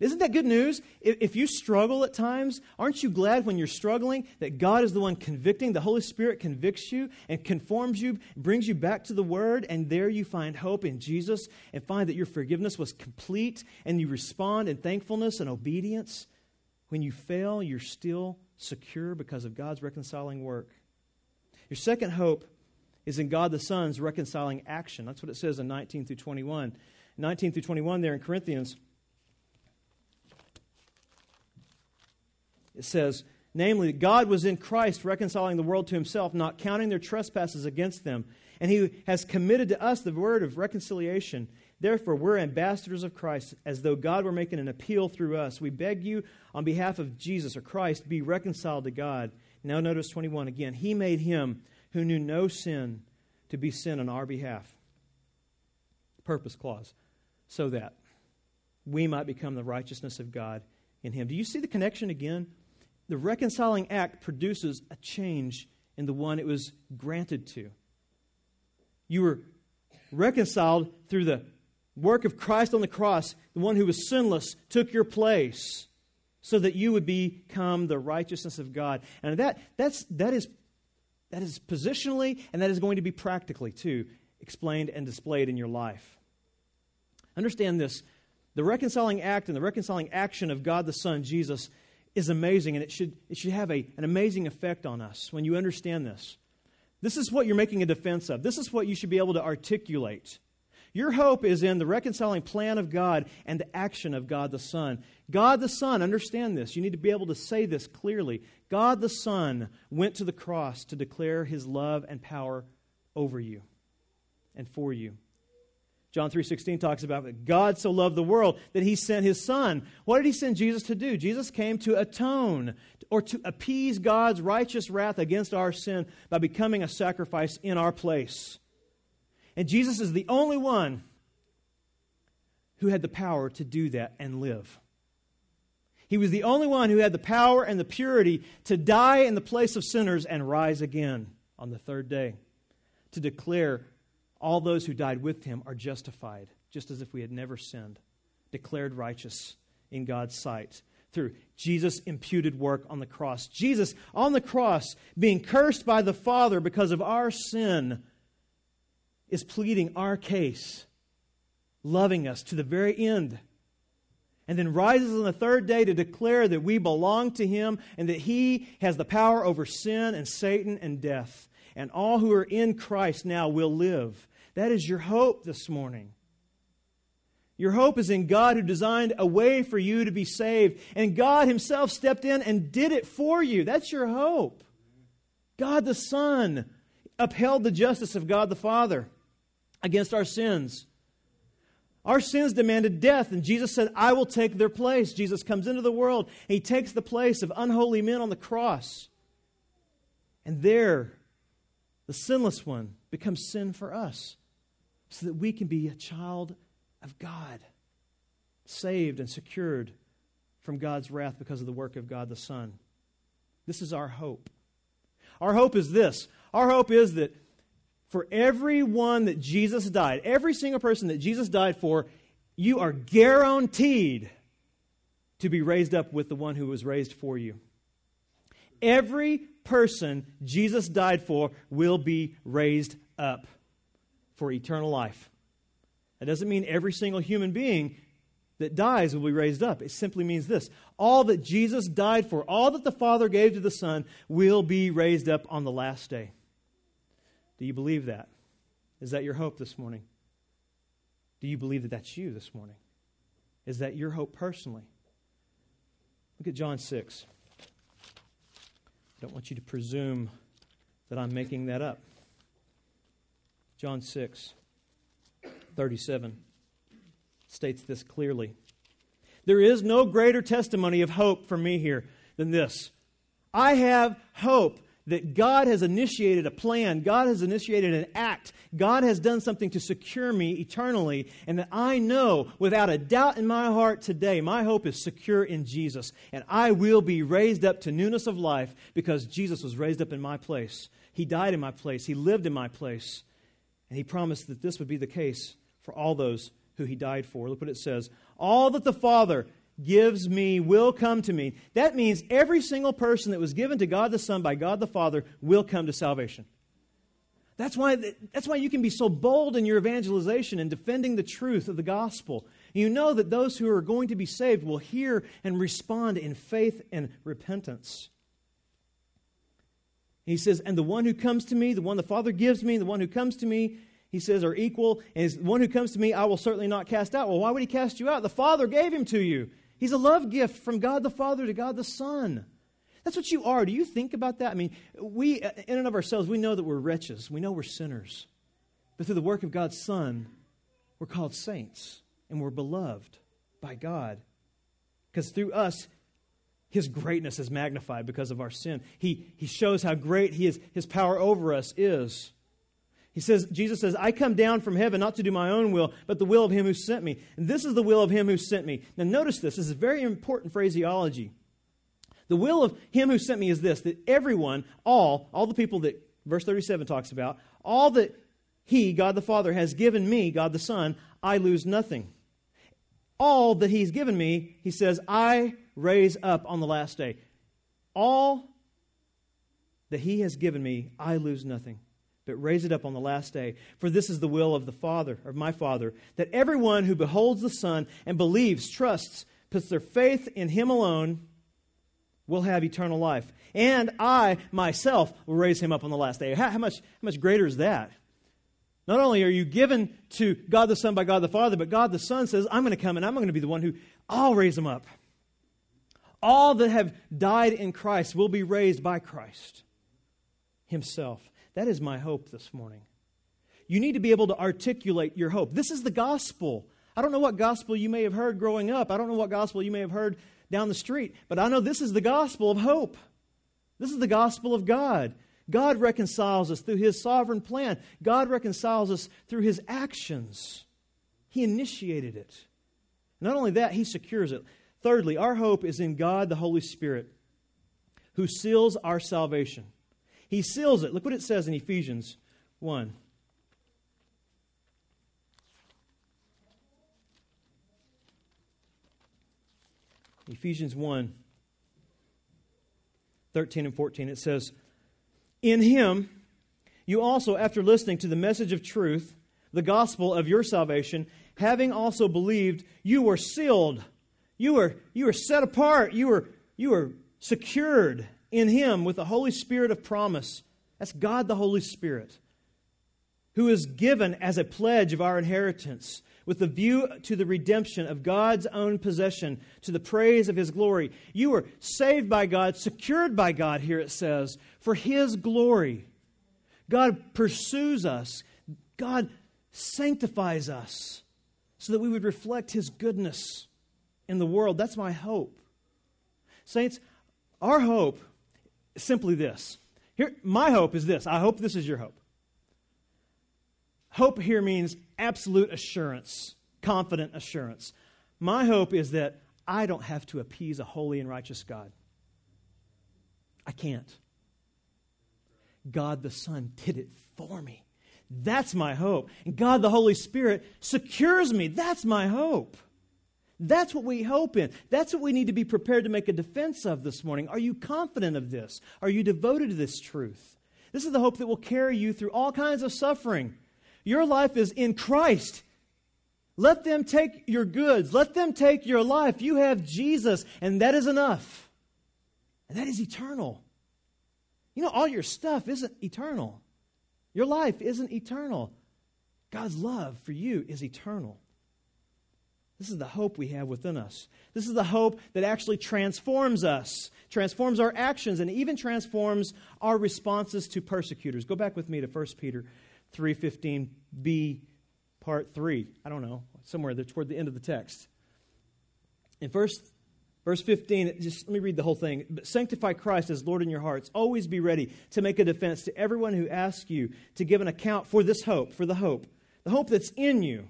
Isn't that good news? If you struggle at times, aren't you glad when you're struggling that God is the one convicting? The Holy Spirit convicts you and conforms you, brings you back to the Word, and there you find hope in Jesus and find that your forgiveness was complete and you respond in thankfulness and obedience. When you fail, you're still secure because of God's reconciling work. Your second hope is in God the Son's reconciling action. That's what it says in 19 through 21. 19 through 21 there in Corinthians. It says, namely, God was in Christ reconciling the world to himself, not counting their trespasses against them. And he has committed to us the word of reconciliation. Therefore, we're ambassadors of Christ, as though God were making an appeal through us. We beg you, on behalf of Jesus or Christ, be reconciled to God. Now, notice 21 again. He made him who knew no sin to be sin on our behalf. Purpose clause. So that we might become the righteousness of God in him. Do you see the connection again? the reconciling act produces a change in the one it was granted to. You were reconciled through the work of Christ on the cross. The one who was sinless took your place so that you would become the righteousness of God. And that, that's, that, is, that is positionally and that is going to be practically, too, explained and displayed in your life. Understand this the reconciling act and the reconciling action of God the Son, Jesus, is amazing, and it should, it should have a, an amazing effect on us when you understand this. This is what you're making a defense of. This is what you should be able to articulate. Your hope is in the reconciling plan of God and the action of God the Son. God the Son, understand this. You need to be able to say this clearly. God the Son went to the cross to declare his love and power over you and for you. John 3:16 talks about that God so loved the world that he sent his son. What did he send Jesus to do? Jesus came to atone or to appease God's righteous wrath against our sin by becoming a sacrifice in our place. And Jesus is the only one who had the power to do that and live. He was the only one who had the power and the purity to die in the place of sinners and rise again on the third day to declare all those who died with him are justified, just as if we had never sinned, declared righteous in God's sight through Jesus' imputed work on the cross. Jesus on the cross, being cursed by the Father because of our sin, is pleading our case, loving us to the very end. And then rises on the third day to declare that we belong to Him and that He has the power over sin and Satan and death. And all who are in Christ now will live that is your hope this morning. Your hope is in God who designed a way for you to be saved. And God Himself stepped in and did it for you. That's your hope. God the Son upheld the justice of God the Father against our sins. Our sins demanded death, and Jesus said, I will take their place. Jesus comes into the world, and he takes the place of unholy men on the cross. And there, the sinless one becomes sin for us so that we can be a child of God, saved and secured from God's wrath because of the work of God the Son. This is our hope. Our hope is this our hope is that for every one that Jesus died, every single person that Jesus died for, you are guaranteed to be raised up with the one who was raised for you. Every person Jesus died for will be raised up for eternal life. That doesn't mean every single human being that dies will be raised up. It simply means this all that Jesus died for, all that the Father gave to the Son, will be raised up on the last day. Do you believe that? Is that your hope this morning? Do you believe that that's you this morning? Is that your hope personally? Look at John 6. I don't want you to presume that I'm making that up. John 6, 37 states this clearly. There is no greater testimony of hope for me here than this. I have hope that God has initiated a plan, God has initiated an act, God has done something to secure me eternally, and that I know without a doubt in my heart today, my hope is secure in Jesus, and I will be raised up to newness of life because Jesus was raised up in my place. He died in my place, He lived in my place, and He promised that this would be the case for all those who He died for. Look what it says. All that the Father gives me will come to me. That means every single person that was given to God the Son by God the Father will come to salvation. That's why, that's why you can be so bold in your evangelization and defending the truth of the gospel. You know that those who are going to be saved will hear and respond in faith and repentance. He says, And the one who comes to me, the one the Father gives me, the one who comes to me, he says, are equal. And the one who comes to me, I will certainly not cast out. Well, why would he cast you out? The Father gave him to you. He's a love gift from God the Father to God the Son. That's what you are. Do you think about that? I mean, we, uh, in and of ourselves, we know that we're wretches. We know we're sinners. But through the work of God's Son, we're called saints and we're beloved by God. Because through us, his greatness is magnified because of our sin. He, he shows how great he is, his power over us is. He says, Jesus says, I come down from heaven not to do my own will, but the will of him who sent me. And this is the will of him who sent me. Now, notice this. This is very important phraseology. The will of him who sent me is this that everyone, all, all the people that verse 37 talks about, all that he, God the Father, has given me, God the Son, I lose nothing. All that he's given me, he says, I raise up on the last day. All that he has given me, I lose nothing but raise it up on the last day. For this is the will of the Father, of my Father, that everyone who beholds the Son and believes, trusts, puts their faith in Him alone, will have eternal life. And I myself will raise him up on the last day. How, how, much, how much greater is that? Not only are you given to God the Son by God the Father, but God the Son says, I'm going to come and I'm going to be the one who I'll raise him up. All that have died in Christ will be raised by Christ Himself. That is my hope this morning. You need to be able to articulate your hope. This is the gospel. I don't know what gospel you may have heard growing up. I don't know what gospel you may have heard down the street, but I know this is the gospel of hope. This is the gospel of God. God reconciles us through his sovereign plan. God reconciles us through his actions. He initiated it. Not only that, he secures it. Thirdly, our hope is in God the Holy Spirit, who seals our salvation. He seals it. Look what it says in Ephesians 1. Ephesians 1 13 and 14, it says, In him you also, after listening to the message of truth, the gospel of your salvation, having also believed, you were sealed. You were, you were set apart. You were, you were secured in him with the Holy Spirit of promise. That's God the Holy Spirit, who is given as a pledge of our inheritance with the view to the redemption of God's own possession to the praise of his glory. You were saved by God, secured by God, here it says, for his glory. God pursues us, God sanctifies us so that we would reflect his goodness in the world. That's my hope. Saints, our hope simply this. Here, my hope is this. I hope this is your hope. Hope here means absolute assurance, confident assurance. My hope is that I don't have to appease a holy and righteous God. I can't. God the Son did it for me. That's my hope. And God the Holy Spirit secures me. That's my hope. That's what we hope in. That's what we need to be prepared to make a defense of this morning. Are you confident of this? Are you devoted to this truth? This is the hope that will carry you through all kinds of suffering. Your life is in Christ. Let them take your goods. Let them take your life. You have Jesus, and that is enough. And that is eternal. You know, all your stuff isn't eternal. Your life isn't eternal. God's love for you is eternal. This is the hope we have within us. This is the hope that actually transforms us, transforms our actions, and even transforms our responses to persecutors. Go back with me to 1 Peter 3.15b, part 3. I don't know, somewhere there toward the end of the text. In first, verse 15, just let me read the whole thing. But sanctify Christ as Lord in your hearts. Always be ready to make a defense to everyone who asks you to give an account for this hope, for the hope, the hope that's in you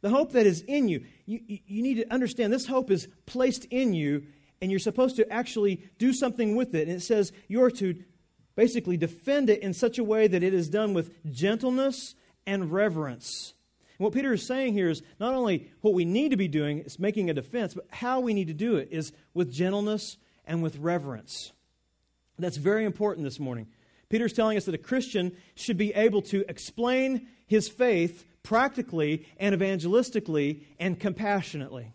the hope that is in you, you, you need to understand this hope is placed in you, and you're supposed to actually do something with it. And it says you're to basically defend it in such a way that it is done with gentleness and reverence. And what Peter is saying here is not only what we need to be doing is making a defense, but how we need to do it is with gentleness and with reverence. That's very important this morning. Peter's telling us that a Christian should be able to explain his faith practically and evangelistically and compassionately,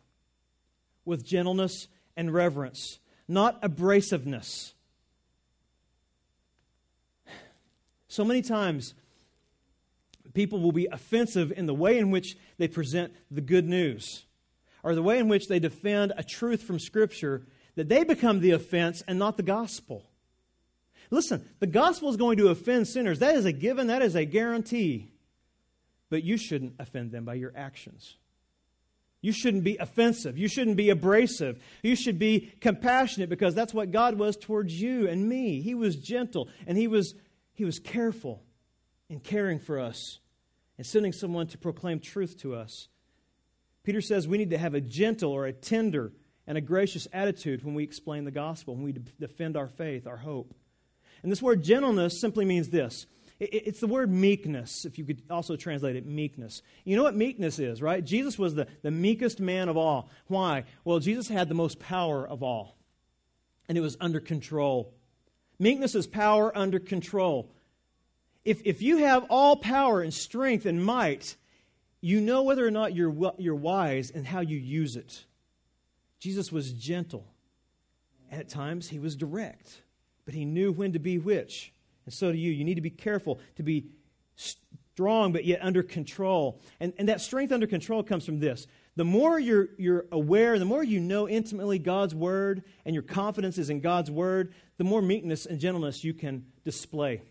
with gentleness and reverence, not abrasiveness. So many times, people will be offensive in the way in which they present the good news or the way in which they defend a truth from Scripture that they become the offense and not the gospel. Listen, the gospel is going to offend sinners. That is a given, that is a guarantee but you shouldn't offend them by your actions. You shouldn't be offensive. You shouldn't be abrasive. You should be compassionate because that's what God was towards you and me. He was gentle and he was, he was careful in caring for us and sending someone to proclaim truth to us. Peter says we need to have a gentle or a tender and a gracious attitude when we explain the gospel, when we defend our faith, our hope. And this word gentleness simply means this it's the word meekness, if you could also translate it meekness. You know what meekness is, right? Jesus was the, the meekest man of all. Why? Well, Jesus had the most power of all, and it was under control. Meekness is power under control. If, if you have all power and strength and might, you know whether or not you're, you're wise and how you use it. Jesus was gentle, at times he was direct, but he knew when to be which. And so do you. You need to be careful to be strong, but yet under control. And, and that strength under control comes from this. The more you're, you're aware, the more you know intimately God's word, and your confidence is in God's word, the more meekness and gentleness you can display.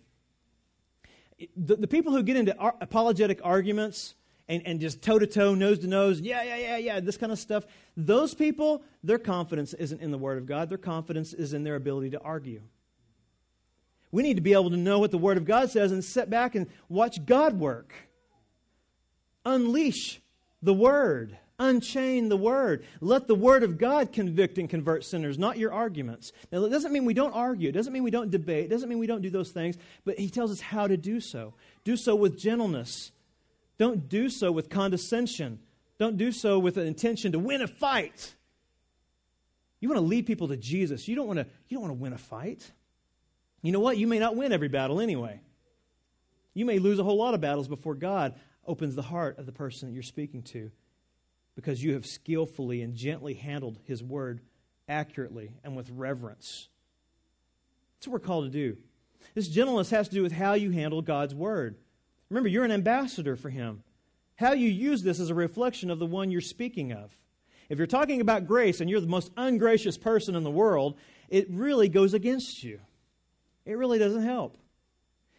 The, the people who get into ar- apologetic arguments and, and just toe to toe, nose to nose, yeah, yeah, yeah, yeah, this kind of stuff, those people, their confidence isn't in the Word of God. Their confidence is in their ability to argue. We need to be able to know what the Word of God says and sit back and watch God work. Unleash the Word. Unchain the Word. Let the Word of God convict and convert sinners, not your arguments. Now, it doesn't mean we don't argue. It doesn't mean we don't debate. It doesn't mean we don't do those things, but He tells us how to do so. Do so with gentleness. Don't do so with condescension. Don't do so with an intention to win a fight. You want to lead people to Jesus. You don't want to, you don't want to win a fight. You know what? You may not win every battle anyway. You may lose a whole lot of battles before God opens the heart of the person that you're speaking to because you have skillfully and gently handled His word accurately and with reverence. That's what we're called to do. This gentleness has to do with how you handle God's word. Remember, you're an ambassador for Him. How you use this is a reflection of the one you're speaking of. If you're talking about grace and you're the most ungracious person in the world, it really goes against you. It really doesn't help.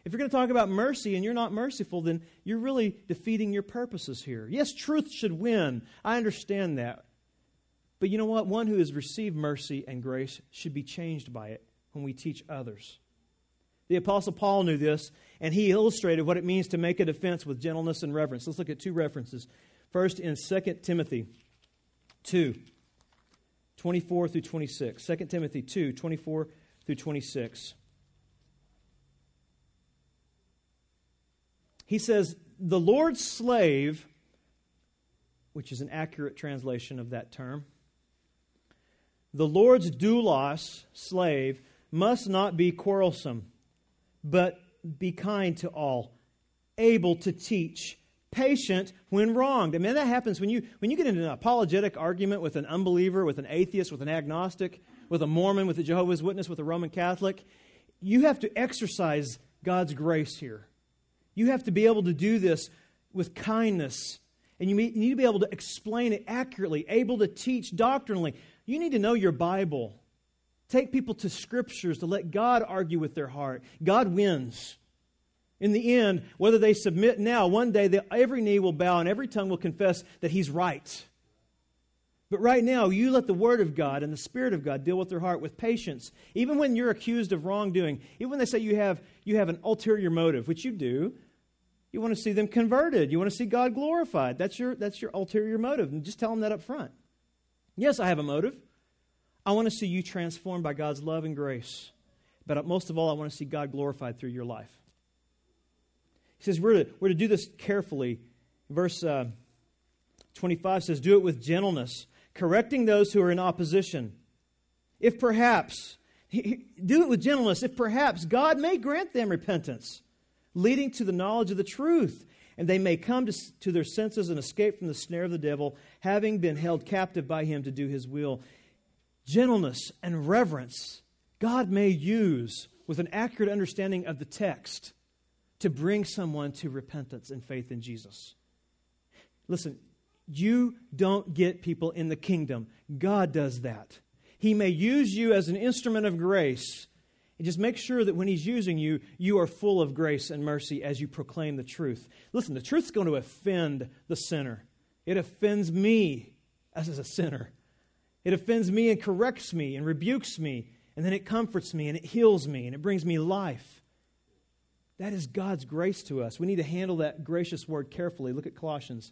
If you're going to talk about mercy and you're not merciful, then you're really defeating your purposes here. Yes, truth should win. I understand that. But you know what? One who has received mercy and grace should be changed by it when we teach others. The Apostle Paul knew this, and he illustrated what it means to make a defense with gentleness and reverence. Let's look at two references. First, in 2 Timothy 2, 24 through 26. 2 Timothy 2, 24 through 26. He says, The Lord's slave, which is an accurate translation of that term, the Lord's doulos, slave, must not be quarrelsome, but be kind to all, able to teach, patient when wronged. I mean, that happens when you, when you get into an apologetic argument with an unbeliever, with an atheist, with an agnostic, with a Mormon, with a Jehovah's Witness, with a Roman Catholic. You have to exercise God's grace here. You have to be able to do this with kindness. And you need to be able to explain it accurately, able to teach doctrinally. You need to know your Bible. Take people to scriptures to let God argue with their heart. God wins. In the end, whether they submit now, one day every knee will bow and every tongue will confess that He's right. But right now, you let the Word of God and the Spirit of God deal with their heart with patience. Even when you're accused of wrongdoing, even when they say you have, you have an ulterior motive, which you do, you want to see them converted. You want to see God glorified. That's your, that's your ulterior motive. And just tell them that up front. Yes, I have a motive. I want to see you transformed by God's love and grace. But most of all, I want to see God glorified through your life. He says we're to, we're to do this carefully. Verse uh, 25 says, Do it with gentleness, correcting those who are in opposition. If perhaps, do it with gentleness, if perhaps God may grant them repentance, leading to the knowledge of the truth, and they may come to, to their senses and escape from the snare of the devil, having been held captive by him to do his will. Gentleness and reverence God may use with an accurate understanding of the text to bring someone to repentance and faith in Jesus. Listen, you don't get people in the kingdom. God does that. He may use you as an instrument of grace. And just make sure that when He's using you, you are full of grace and mercy as you proclaim the truth. Listen, the truth's going to offend the sinner. It offends me as a sinner. It offends me and corrects me and rebukes me, and then it comforts me and it heals me and it brings me life. That is God's grace to us. We need to handle that gracious word carefully. Look at Colossians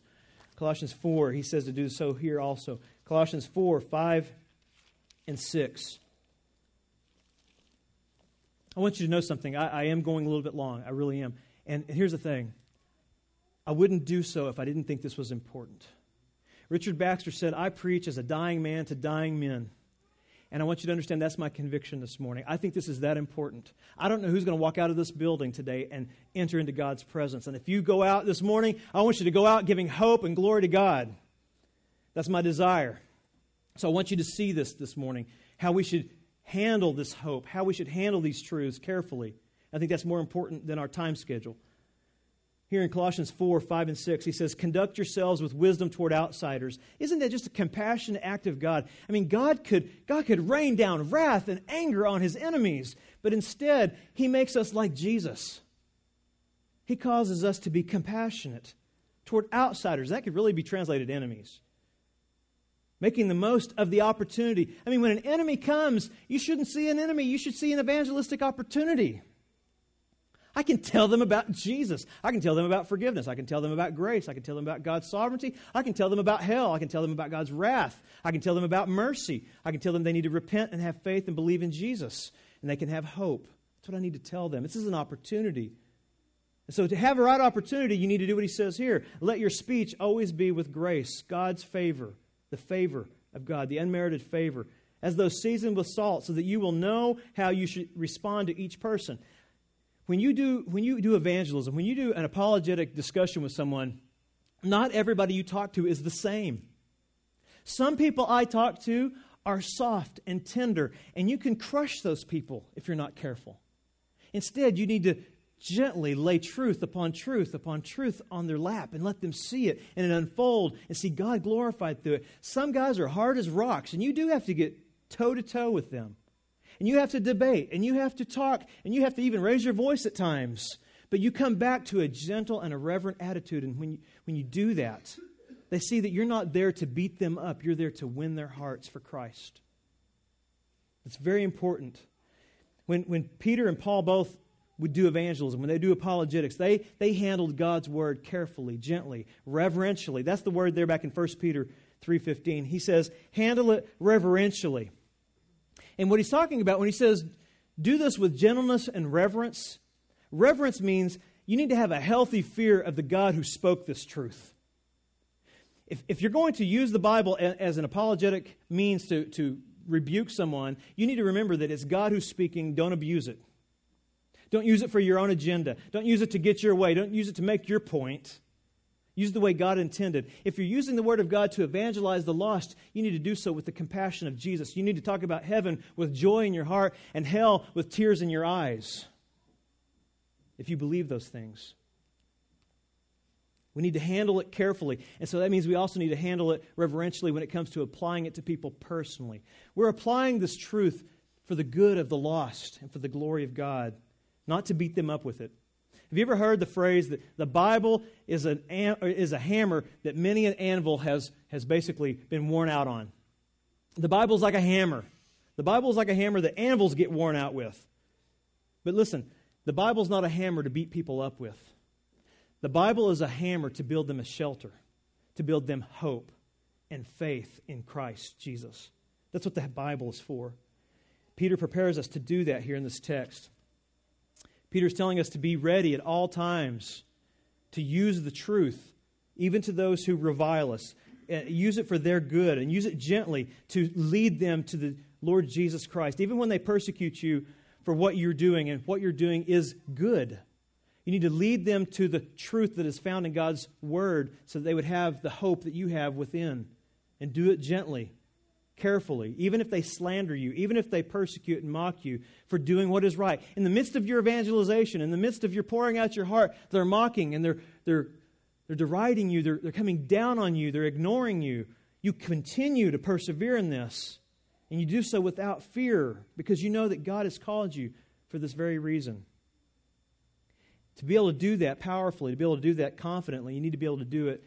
Colossians 4, he says to do so here also. Colossians 4, 5, and 6. I want you to know something. I, I am going a little bit long. I really am. And, and here's the thing I wouldn't do so if I didn't think this was important. Richard Baxter said, I preach as a dying man to dying men. And I want you to understand that's my conviction this morning. I think this is that important. I don't know who's going to walk out of this building today and enter into God's presence. And if you go out this morning, I want you to go out giving hope and glory to God. That's my desire. So I want you to see this this morning how we should handle this hope, how we should handle these truths carefully. I think that's more important than our time schedule. Here in Colossians 4, 5, and 6, he says, Conduct yourselves with wisdom toward outsiders. Isn't that just a compassionate act of God? I mean, God could, God could rain down wrath and anger on his enemies, but instead, he makes us like Jesus. He causes us to be compassionate toward outsiders. That could really be translated enemies. Making the most of the opportunity. I mean, when an enemy comes, you shouldn't see an enemy, you should see an evangelistic opportunity. I can tell them about Jesus. I can tell them about forgiveness. I can tell them about grace. I can tell them about God's sovereignty. I can tell them about hell. I can tell them about God's wrath. I can tell them about mercy. I can tell them they need to repent and have faith and believe in Jesus, and they can have hope. That's what I need to tell them. This is an opportunity. So, to have a right opportunity, you need to do what he says here. Let your speech always be with grace, God's favor, the favor of God, the unmerited favor, as though seasoned with salt, so that you will know how you should respond to each person when you do when you do evangelism, when you do an apologetic discussion with someone, not everybody you talk to is the same. Some people I talk to are soft and tender, and you can crush those people if you're not careful. Instead, you need to gently lay truth upon truth upon truth on their lap and let them see it and it unfold and see God glorified through it. Some guys are hard as rocks, and you do have to get toe to toe with them and you have to debate, and you have to talk, and you have to even raise your voice at times But you come back to a gentle and a reverent attitude, and when you, when you do that, they see that you're not there to beat them up, you're there to win their hearts for Christ. It's very important. When, when Peter and Paul both would do evangelism, when they do apologetics, they, they handled God's word carefully, gently, reverentially. That's the word there back in 1 Peter 3.15. He says, handle it reverentially. And what he's talking about when he says, do this with gentleness and reverence, reverence means you need to have a healthy fear of the God who spoke this truth. If, if you're going to use the Bible as an apologetic means to, to rebuke someone, you need to remember that it's God who's speaking. Don't abuse it. Don't use it for your own agenda. Don't use it to get your way. Don't use it to make your point. Use the way God intended. If you're using the Word of God to evangelize the lost, you need to do so with the compassion of Jesus. You need to talk about heaven with joy in your heart and hell with tears in your eyes. If you believe those things, we need to handle it carefully. And so that means we also need to handle it reverentially when it comes to applying it to people personally. We're applying this truth for the good of the lost and for the glory of God, not to beat them up with it. Have you ever heard the phrase that the Bible is, an, is a hammer that many an anvil has, has basically been worn out on? The Bible's like a hammer. The Bible's like a hammer that anvils get worn out with. But listen, the Bible's not a hammer to beat people up with. The Bible is a hammer to build them a shelter, to build them hope and faith in Christ Jesus. That's what the Bible is for. Peter prepares us to do that here in this text. Peter's telling us to be ready at all times to use the truth, even to those who revile us. Use it for their good and use it gently to lead them to the Lord Jesus Christ, even when they persecute you for what you're doing, and what you're doing is good. You need to lead them to the truth that is found in God's Word so that they would have the hope that you have within. And do it gently carefully, even if they slander you, even if they persecute and mock you for doing what is right. In the midst of your evangelization, in the midst of your pouring out your heart, they're mocking and they're, they're, they're deriding you, they're, they're coming down on you, they're ignoring you. You continue to persevere in this, and you do so without fear because you know that God has called you for this very reason. To be able to do that powerfully, to be able to do that confidently, you need to be able to do it,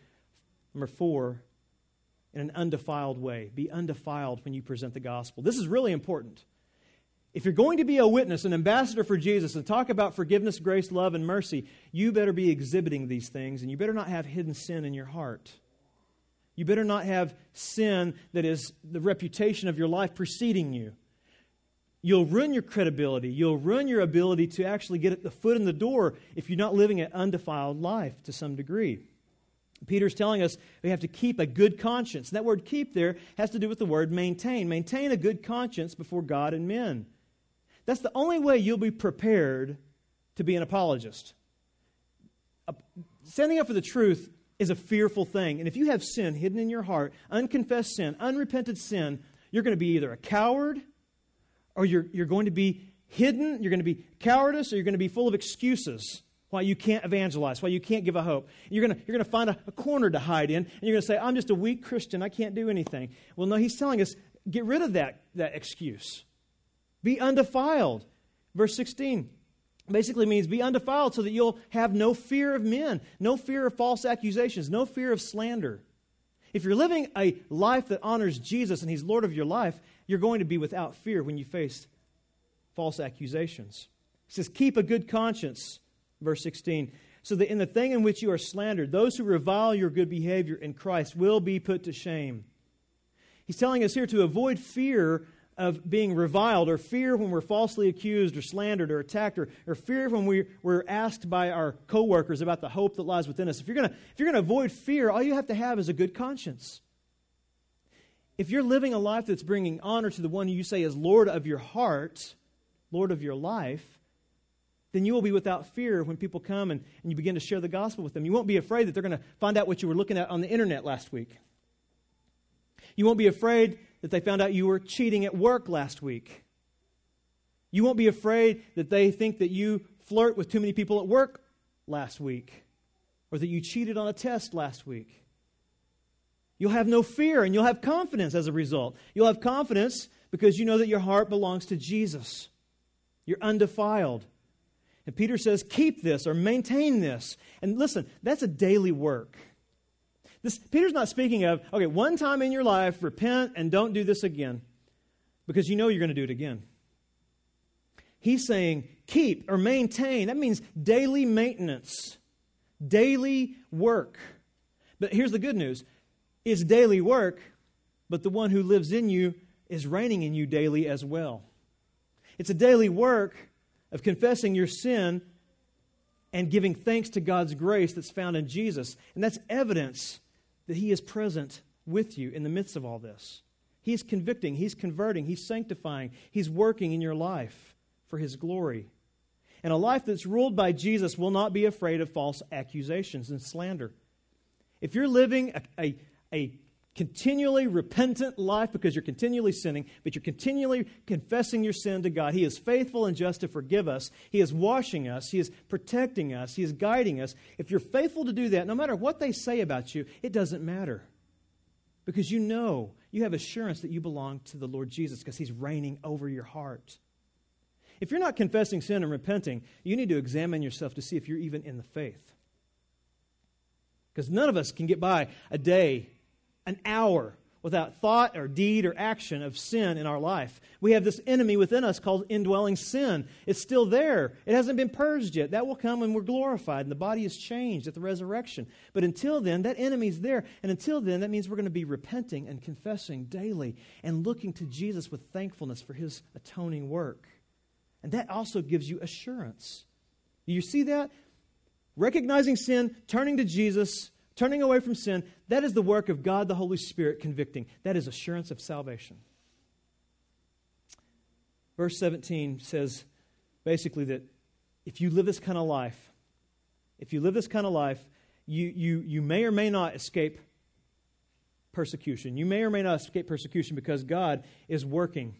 number four, in an undefiled way. Be undefiled when you present the gospel. This is really important. If you're going to be a witness, an ambassador for Jesus, and talk about forgiveness, grace, love, and mercy, you better be exhibiting these things, and you better not have hidden sin in your heart. You better not have sin that is the reputation of your life preceding you. You'll ruin your credibility. You'll ruin your ability to actually get the foot in the door if you're not living an undefiled life to some degree. Peter's telling us we have to keep a good conscience. And that word keep there has to do with the word maintain. Maintain a good conscience before God and men. That's the only way you'll be prepared to be an apologist. Standing up for the truth is a fearful thing. And if you have sin hidden in your heart, unconfessed sin, unrepented sin, you're going to be either a coward or you're, you're going to be hidden, you're going to be cowardice, or you're going to be full of excuses why you can't evangelize, why you can't give a hope. You're going you're gonna find a, a corner to hide in, and you're going to say, I'm just a weak Christian. I can't do anything. Well, no, he's telling us, get rid of that, that excuse. Be undefiled. Verse 16 basically means be undefiled so that you'll have no fear of men, no fear of false accusations, no fear of slander. If you're living a life that honors Jesus and he's Lord of your life, you're going to be without fear when you face false accusations. He says, Keep a good conscience Verse 16. So that in the thing in which you are slandered, those who revile your good behavior in Christ will be put to shame. He's telling us here to avoid fear of being reviled, or fear when we're falsely accused, or slandered, or attacked, or, or fear when we, we're asked by our coworkers about the hope that lies within us. If you're going if you're going to avoid fear, all you have to have is a good conscience. If you're living a life that's bringing honor to the one you say is Lord of your heart, Lord of your life, then you will be without fear when people come and, and you begin to share the gospel with them. You won't be afraid that they're going to find out what you were looking at on the internet last week. You won't be afraid that they found out you were cheating at work last week. You won't be afraid that they think that you flirt with too many people at work last week or that you cheated on a test last week. You'll have no fear and you'll have confidence as a result. You'll have confidence because you know that your heart belongs to Jesus. You're undefiled. And Peter says, keep this or maintain this. And listen, that's a daily work. This, Peter's not speaking of, okay, one time in your life, repent and don't do this again because you know you're going to do it again. He's saying, keep or maintain. That means daily maintenance, daily work. But here's the good news it's daily work, but the one who lives in you is reigning in you daily as well. It's a daily work of confessing your sin and giving thanks to God's grace that's found in Jesus. And that's evidence that He is present with you in the midst of all this. He's convicting, He's converting, He's sanctifying, He's working in your life for His glory. And a life that's ruled by Jesus will not be afraid of false accusations and slander. If you're living a, a, a continually repentant life because you're continually sinning, but you're continually confessing your sin to God. He is faithful and just to forgive us. He is washing us. He is protecting us. He is guiding us. If you're faithful to do that, no matter what they say about you, it doesn't matter. Because you know, you have assurance that you belong to the Lord Jesus because He's reigning over your heart. If you're not confessing sin and repenting, you need to examine yourself to see if you're even in the faith. Because none of us can get by a day an hour without thought or deed or action of sin in our life. We have this enemy within us called indwelling sin. It's still there. It hasn't been purged yet. That will come when we're glorified and the body is changed at the resurrection. But until then, that enemy's there. And until then, that means we're going to be repenting and confessing daily and looking to Jesus with thankfulness for his atoning work. And that also gives you assurance. Do you see that? Recognizing sin, turning to Jesus, turning away from sin, that is the work of God the Holy Spirit convicting. That is assurance of salvation. Verse 17 says basically that if you live this kind of life, if you live this kind of life, you, you, you may or may not escape persecution. You may or may not escape persecution because God is working.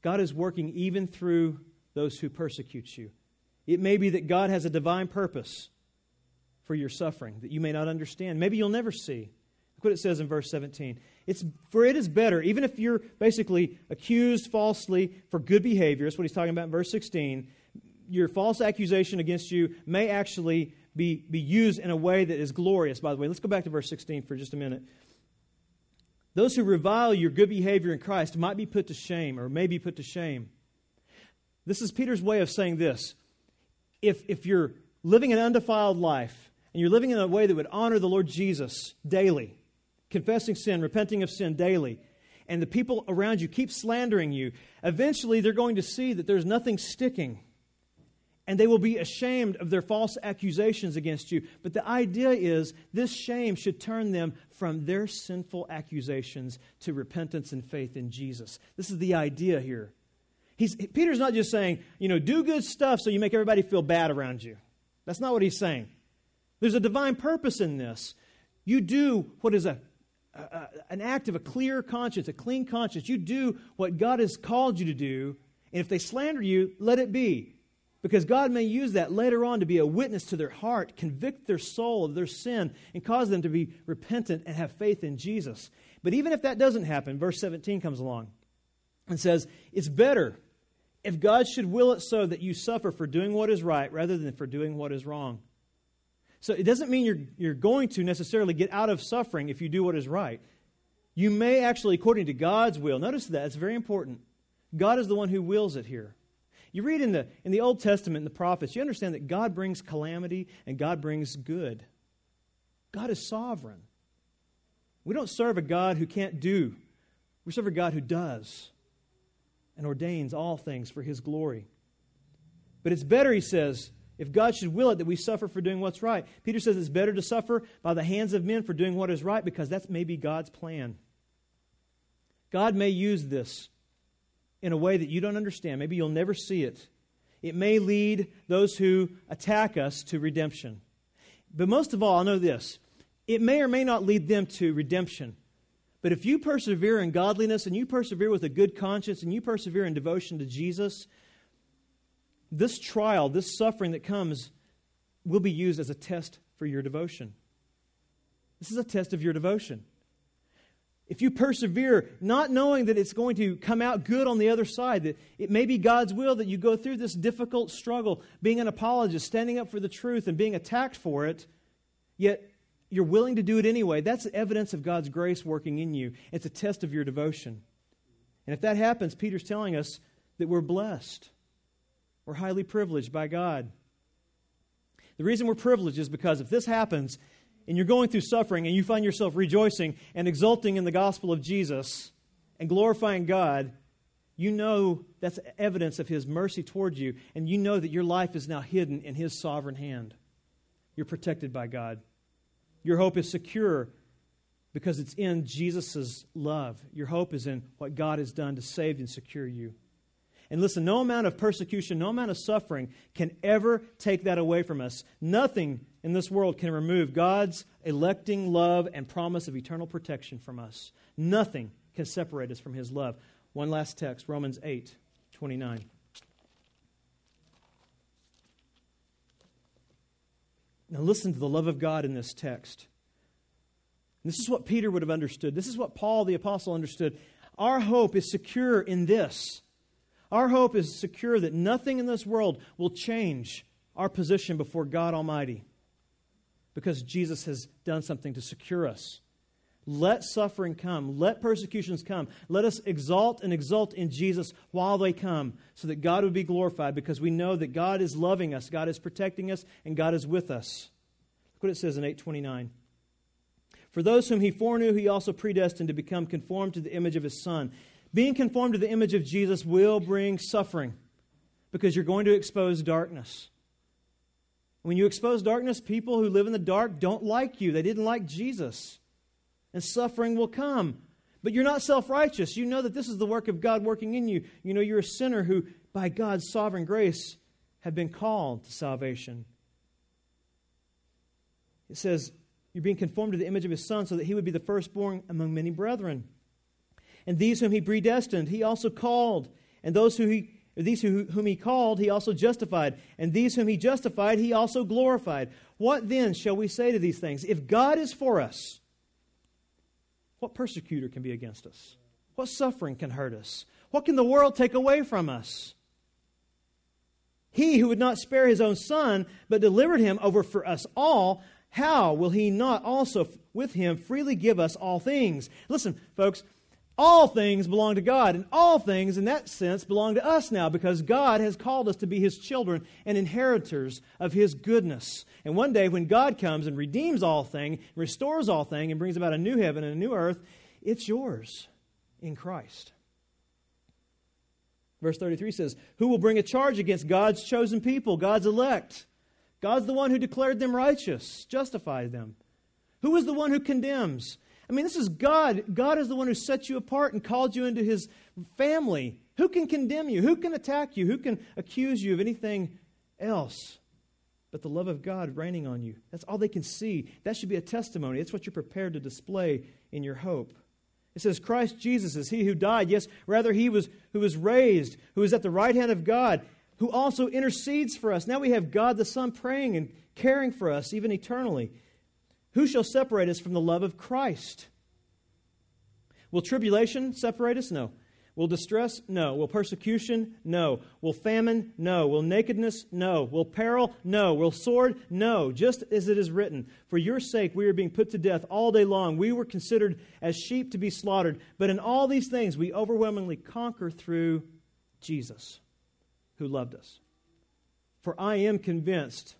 God is working even through those who persecute you. It may be that God has a divine purpose for your suffering that you may not understand. Maybe you'll never see. Look what it says in verse 17. It's, for it is better, even if you're basically accused falsely for good behavior, that's what he's talking about in verse 16, your false accusation against you may actually be, be used in a way that is glorious, by the way. Let's go back to verse 16 for just a minute. Those who revile your good behavior in Christ might be put to shame or may be put to shame. This is Peter's way of saying this. If, if you're living an undefiled life, and you're living in a way that would honor the Lord Jesus daily, confessing sin, repenting of sin daily, and the people around you keep slandering you, eventually they're going to see that there's nothing sticking. And they will be ashamed of their false accusations against you. But the idea is this shame should turn them from their sinful accusations to repentance and faith in Jesus. This is the idea here. He's, Peter's not just saying, you know, do good stuff so you make everybody feel bad around you. That's not what he's saying. There's a divine purpose in this. You do what is a, a, an act of a clear conscience, a clean conscience. You do what God has called you to do, and if they slander you, let it be. Because God may use that later on to be a witness to their heart, convict their soul of their sin, and cause them to be repentant and have faith in Jesus. But even if that doesn't happen, verse 17 comes along and says, It's better if God should will it so that you suffer for doing what is right rather than for doing what is wrong. So it doesn't mean you're, you're going to necessarily get out of suffering if you do what is right. You may actually, according to God's will, notice that, it's very important. God is the one who wills it here. You read in the, in the Old Testament, in the prophets, you understand that God brings calamity and God brings good. God is sovereign. We don't serve a God who can't do, we serve a God who does and ordains all things for his glory. But it's better, he says, if God should will it that we suffer for doing what's right. Peter says it's better to suffer by the hands of men for doing what is right because that's maybe God's plan. God may use this in a way that you don't understand. Maybe you'll never see it. It may lead those who attack us to redemption. But most of all, I know this it may or may not lead them to redemption. But if you persevere in godliness and you persevere with a good conscience and you persevere in devotion to Jesus, this trial, this suffering that comes, will be used as a test for your devotion. This is a test of your devotion. if you persevere, not knowing that it's going to come out good on the other side, that it may be God's will that you go through this difficult struggle, being an apologist, standing up for the truth, and being attacked for it, yet you're willing to do it anyway, that's evidence of God's grace working in you. It's a test of your devotion. And if that happens, Peter's telling us that we're blessed, we're highly privileged by God. The reason we're privileged is because if this happens, and you're going through suffering and you find yourself rejoicing and exulting in the gospel of Jesus and glorifying God, you know that's evidence of His mercy towards you, and you know that your life is now hidden in His sovereign hand. You're protected by God. Your hope is secure because it's in Jesus' love. Your hope is in what God has done to save and secure you. And listen, no amount of persecution, no amount of suffering can ever take that away from us. Nothing in this world can remove God's electing love and promise of eternal protection from us. Nothing can separate us from His love. One last text, Romans 8 29. Now, listen to the love of God in this text. This is what Peter would have understood. This is what Paul the Apostle understood. Our hope is secure in this our hope is secure that nothing in this world will change our position before God Almighty because Jesus has done something to secure us. Let suffering come. Let persecutions come. Let us exalt and exult in Jesus while they come so that God would be glorified because we know that God is loving us, God is protecting us, and God is with us. Look what it says in 829. For those whom he foreknew, he also predestined to become conformed to the image of his Son being conformed to the image of Jesus will bring suffering because you're going to expose darkness. When you expose darkness, people who live in the dark don't like you. They didn't like Jesus. And suffering will come. But you're not self righteous. You know that this is the work of God working in you. You know you're a sinner who, by God's sovereign grace, have been called to salvation. It says, You're being conformed to the image of his Son so that he would be the firstborn among many brethren. And these whom he predestined, he also called. And those who he these who, whom he called, he also justified. And these whom he justified, he also glorified. What then shall we say to these things? If God is for us, what persecutor can be against us? What suffering can hurt us? What can the world take away from us? He who would not spare his own son, but delivered him over for us all, how will he not also with him freely give us all things? Listen, folks, all things belong to God, and all things, in that sense, belong to us now because God has called us to be His children and inheritors of His goodness. And one day, when God comes and redeems all things, restores all things, and brings about a new heaven and a new earth, it's yours in Christ. Verse 33 says, Who will bring a charge against God's chosen people, God's elect? God's the one who declared them righteous, justified them. Who is the one who condemns? I mean, this is God. God is the one who set you apart and called you into his family. Who can condemn you? Who can attack you? Who can accuse you of anything else but the love of God reigning on you? That's all they can see. That should be a testimony. It's what you're prepared to display in your hope. It says, Christ Jesus is he who died. Yes, rather, he was who was raised, who is at the right hand of God, who also intercedes for us. Now we have God the Son praying and caring for us, even eternally. Who shall separate us from the love of Christ? Will tribulation separate us? No. Will distress? No. Will persecution? No. Will famine? No. Will nakedness? No. Will peril? No. Will sword? No. Just as it is written, For your sake we are being put to death all day long. We were considered as sheep to be slaughtered. But in all these things we overwhelmingly conquer through Jesus, who loved us. For I am convinced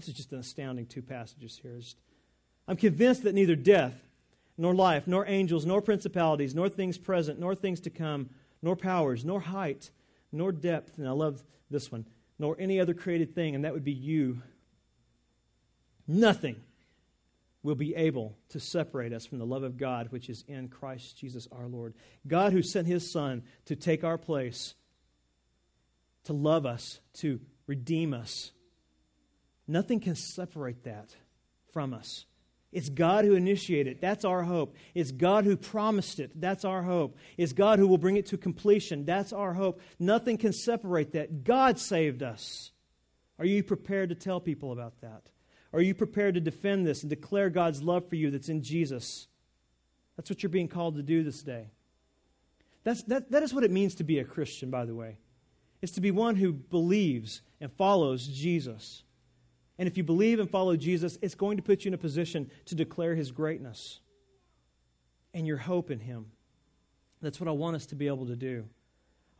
this is just an astounding two passages here. I'm convinced that neither death, nor life, nor angels, nor principalities, nor things present, nor things to come, nor powers, nor height, nor depth, and I love this one, nor any other created thing, and that would be you. Nothing will be able to separate us from the love of God which is in Christ Jesus our Lord. God who sent his Son to take our place, to love us, to redeem us, Nothing can separate that from us. It's God who initiated it. That's our hope. It's God who promised it. That's our hope. It's God who will bring it to completion. That's our hope. Nothing can separate that. God saved us. Are you prepared to tell people about that? Are you prepared to defend this and declare God's love for you that's in Jesus? That's what you're being called to do this day. That's, that, that is what it means to be a Christian, by the way. It's to be one who believes and follows Jesus. And if you believe and follow Jesus, it's going to put you in a position to declare his greatness and your hope in him. That's what I want us to be able to do.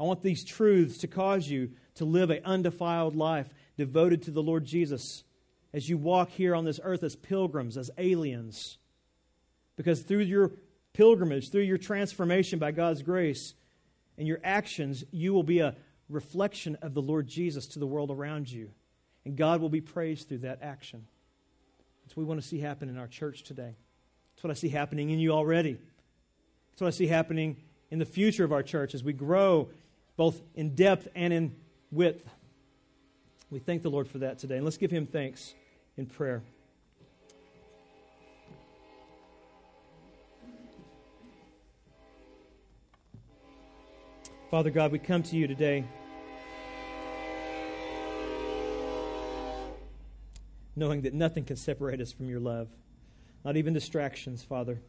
I want these truths to cause you to live an undefiled life devoted to the Lord Jesus as you walk here on this earth as pilgrims, as aliens. Because through your pilgrimage, through your transformation by God's grace and your actions, you will be a reflection of the Lord Jesus to the world around you. And God will be praised through that action. That's what we want to see happen in our church today. That's what I see happening in you already. That's what I see happening in the future of our church as we grow both in depth and in width. We thank the Lord for that today. And let's give him thanks in prayer. Father God, we come to you today knowing that nothing can separate us from your love, not even distractions, Father.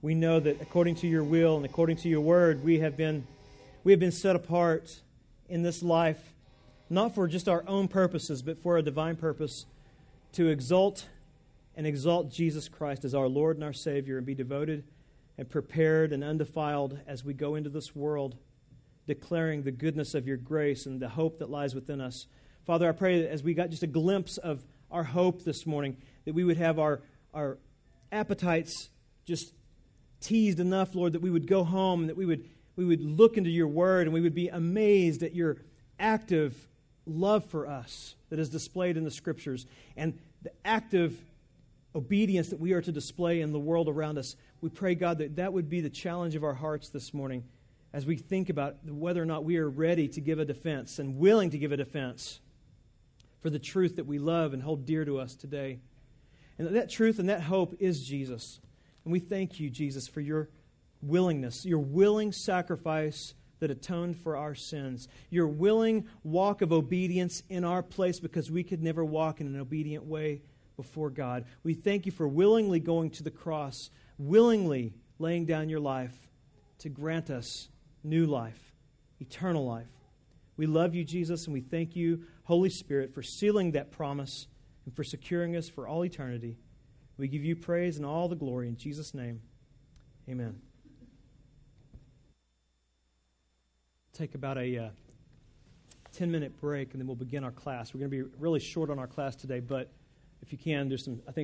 We know that according to your will and according to your word, we have been, we have been set apart in this life, not for just our own purposes, but for a divine purpose to exalt and exalt Jesus Christ as our Lord and our Savior and be devoted and prepared and undefiled as we go into this world, declaring the goodness of your grace and the hope that lies within us. Father, I pray that as we got just a glimpse of our hope this morning, that we would have our, our appetites just teased enough, Lord, that we would go home and that we would, we would look into your word and we would be amazed at your active love for us that is displayed in the scriptures and the active obedience that we are to display in the world around us. We pray, God, that that would be the challenge of our hearts this morning as we think about whether or not we are ready to give a defense and willing to give a defense for the truth that we love and hold dear to us today. And that truth and that hope is Jesus. And we thank you, Jesus, for your willingness, your willing sacrifice that atoned for our sins, your willing walk of obedience in our place because we could never walk in an obedient way before God. We thank you for willingly going to the cross, willingly laying down your life to grant us new life, eternal life. We love you, Jesus, and we thank you, Holy Spirit, for sealing that promise and for securing us for all eternity. We give you praise and all the glory in Jesus' name. Amen. Take about a uh, 10 minute break and then we'll begin our class. We're going to be really short on our class today, but if you can, there's some, I think.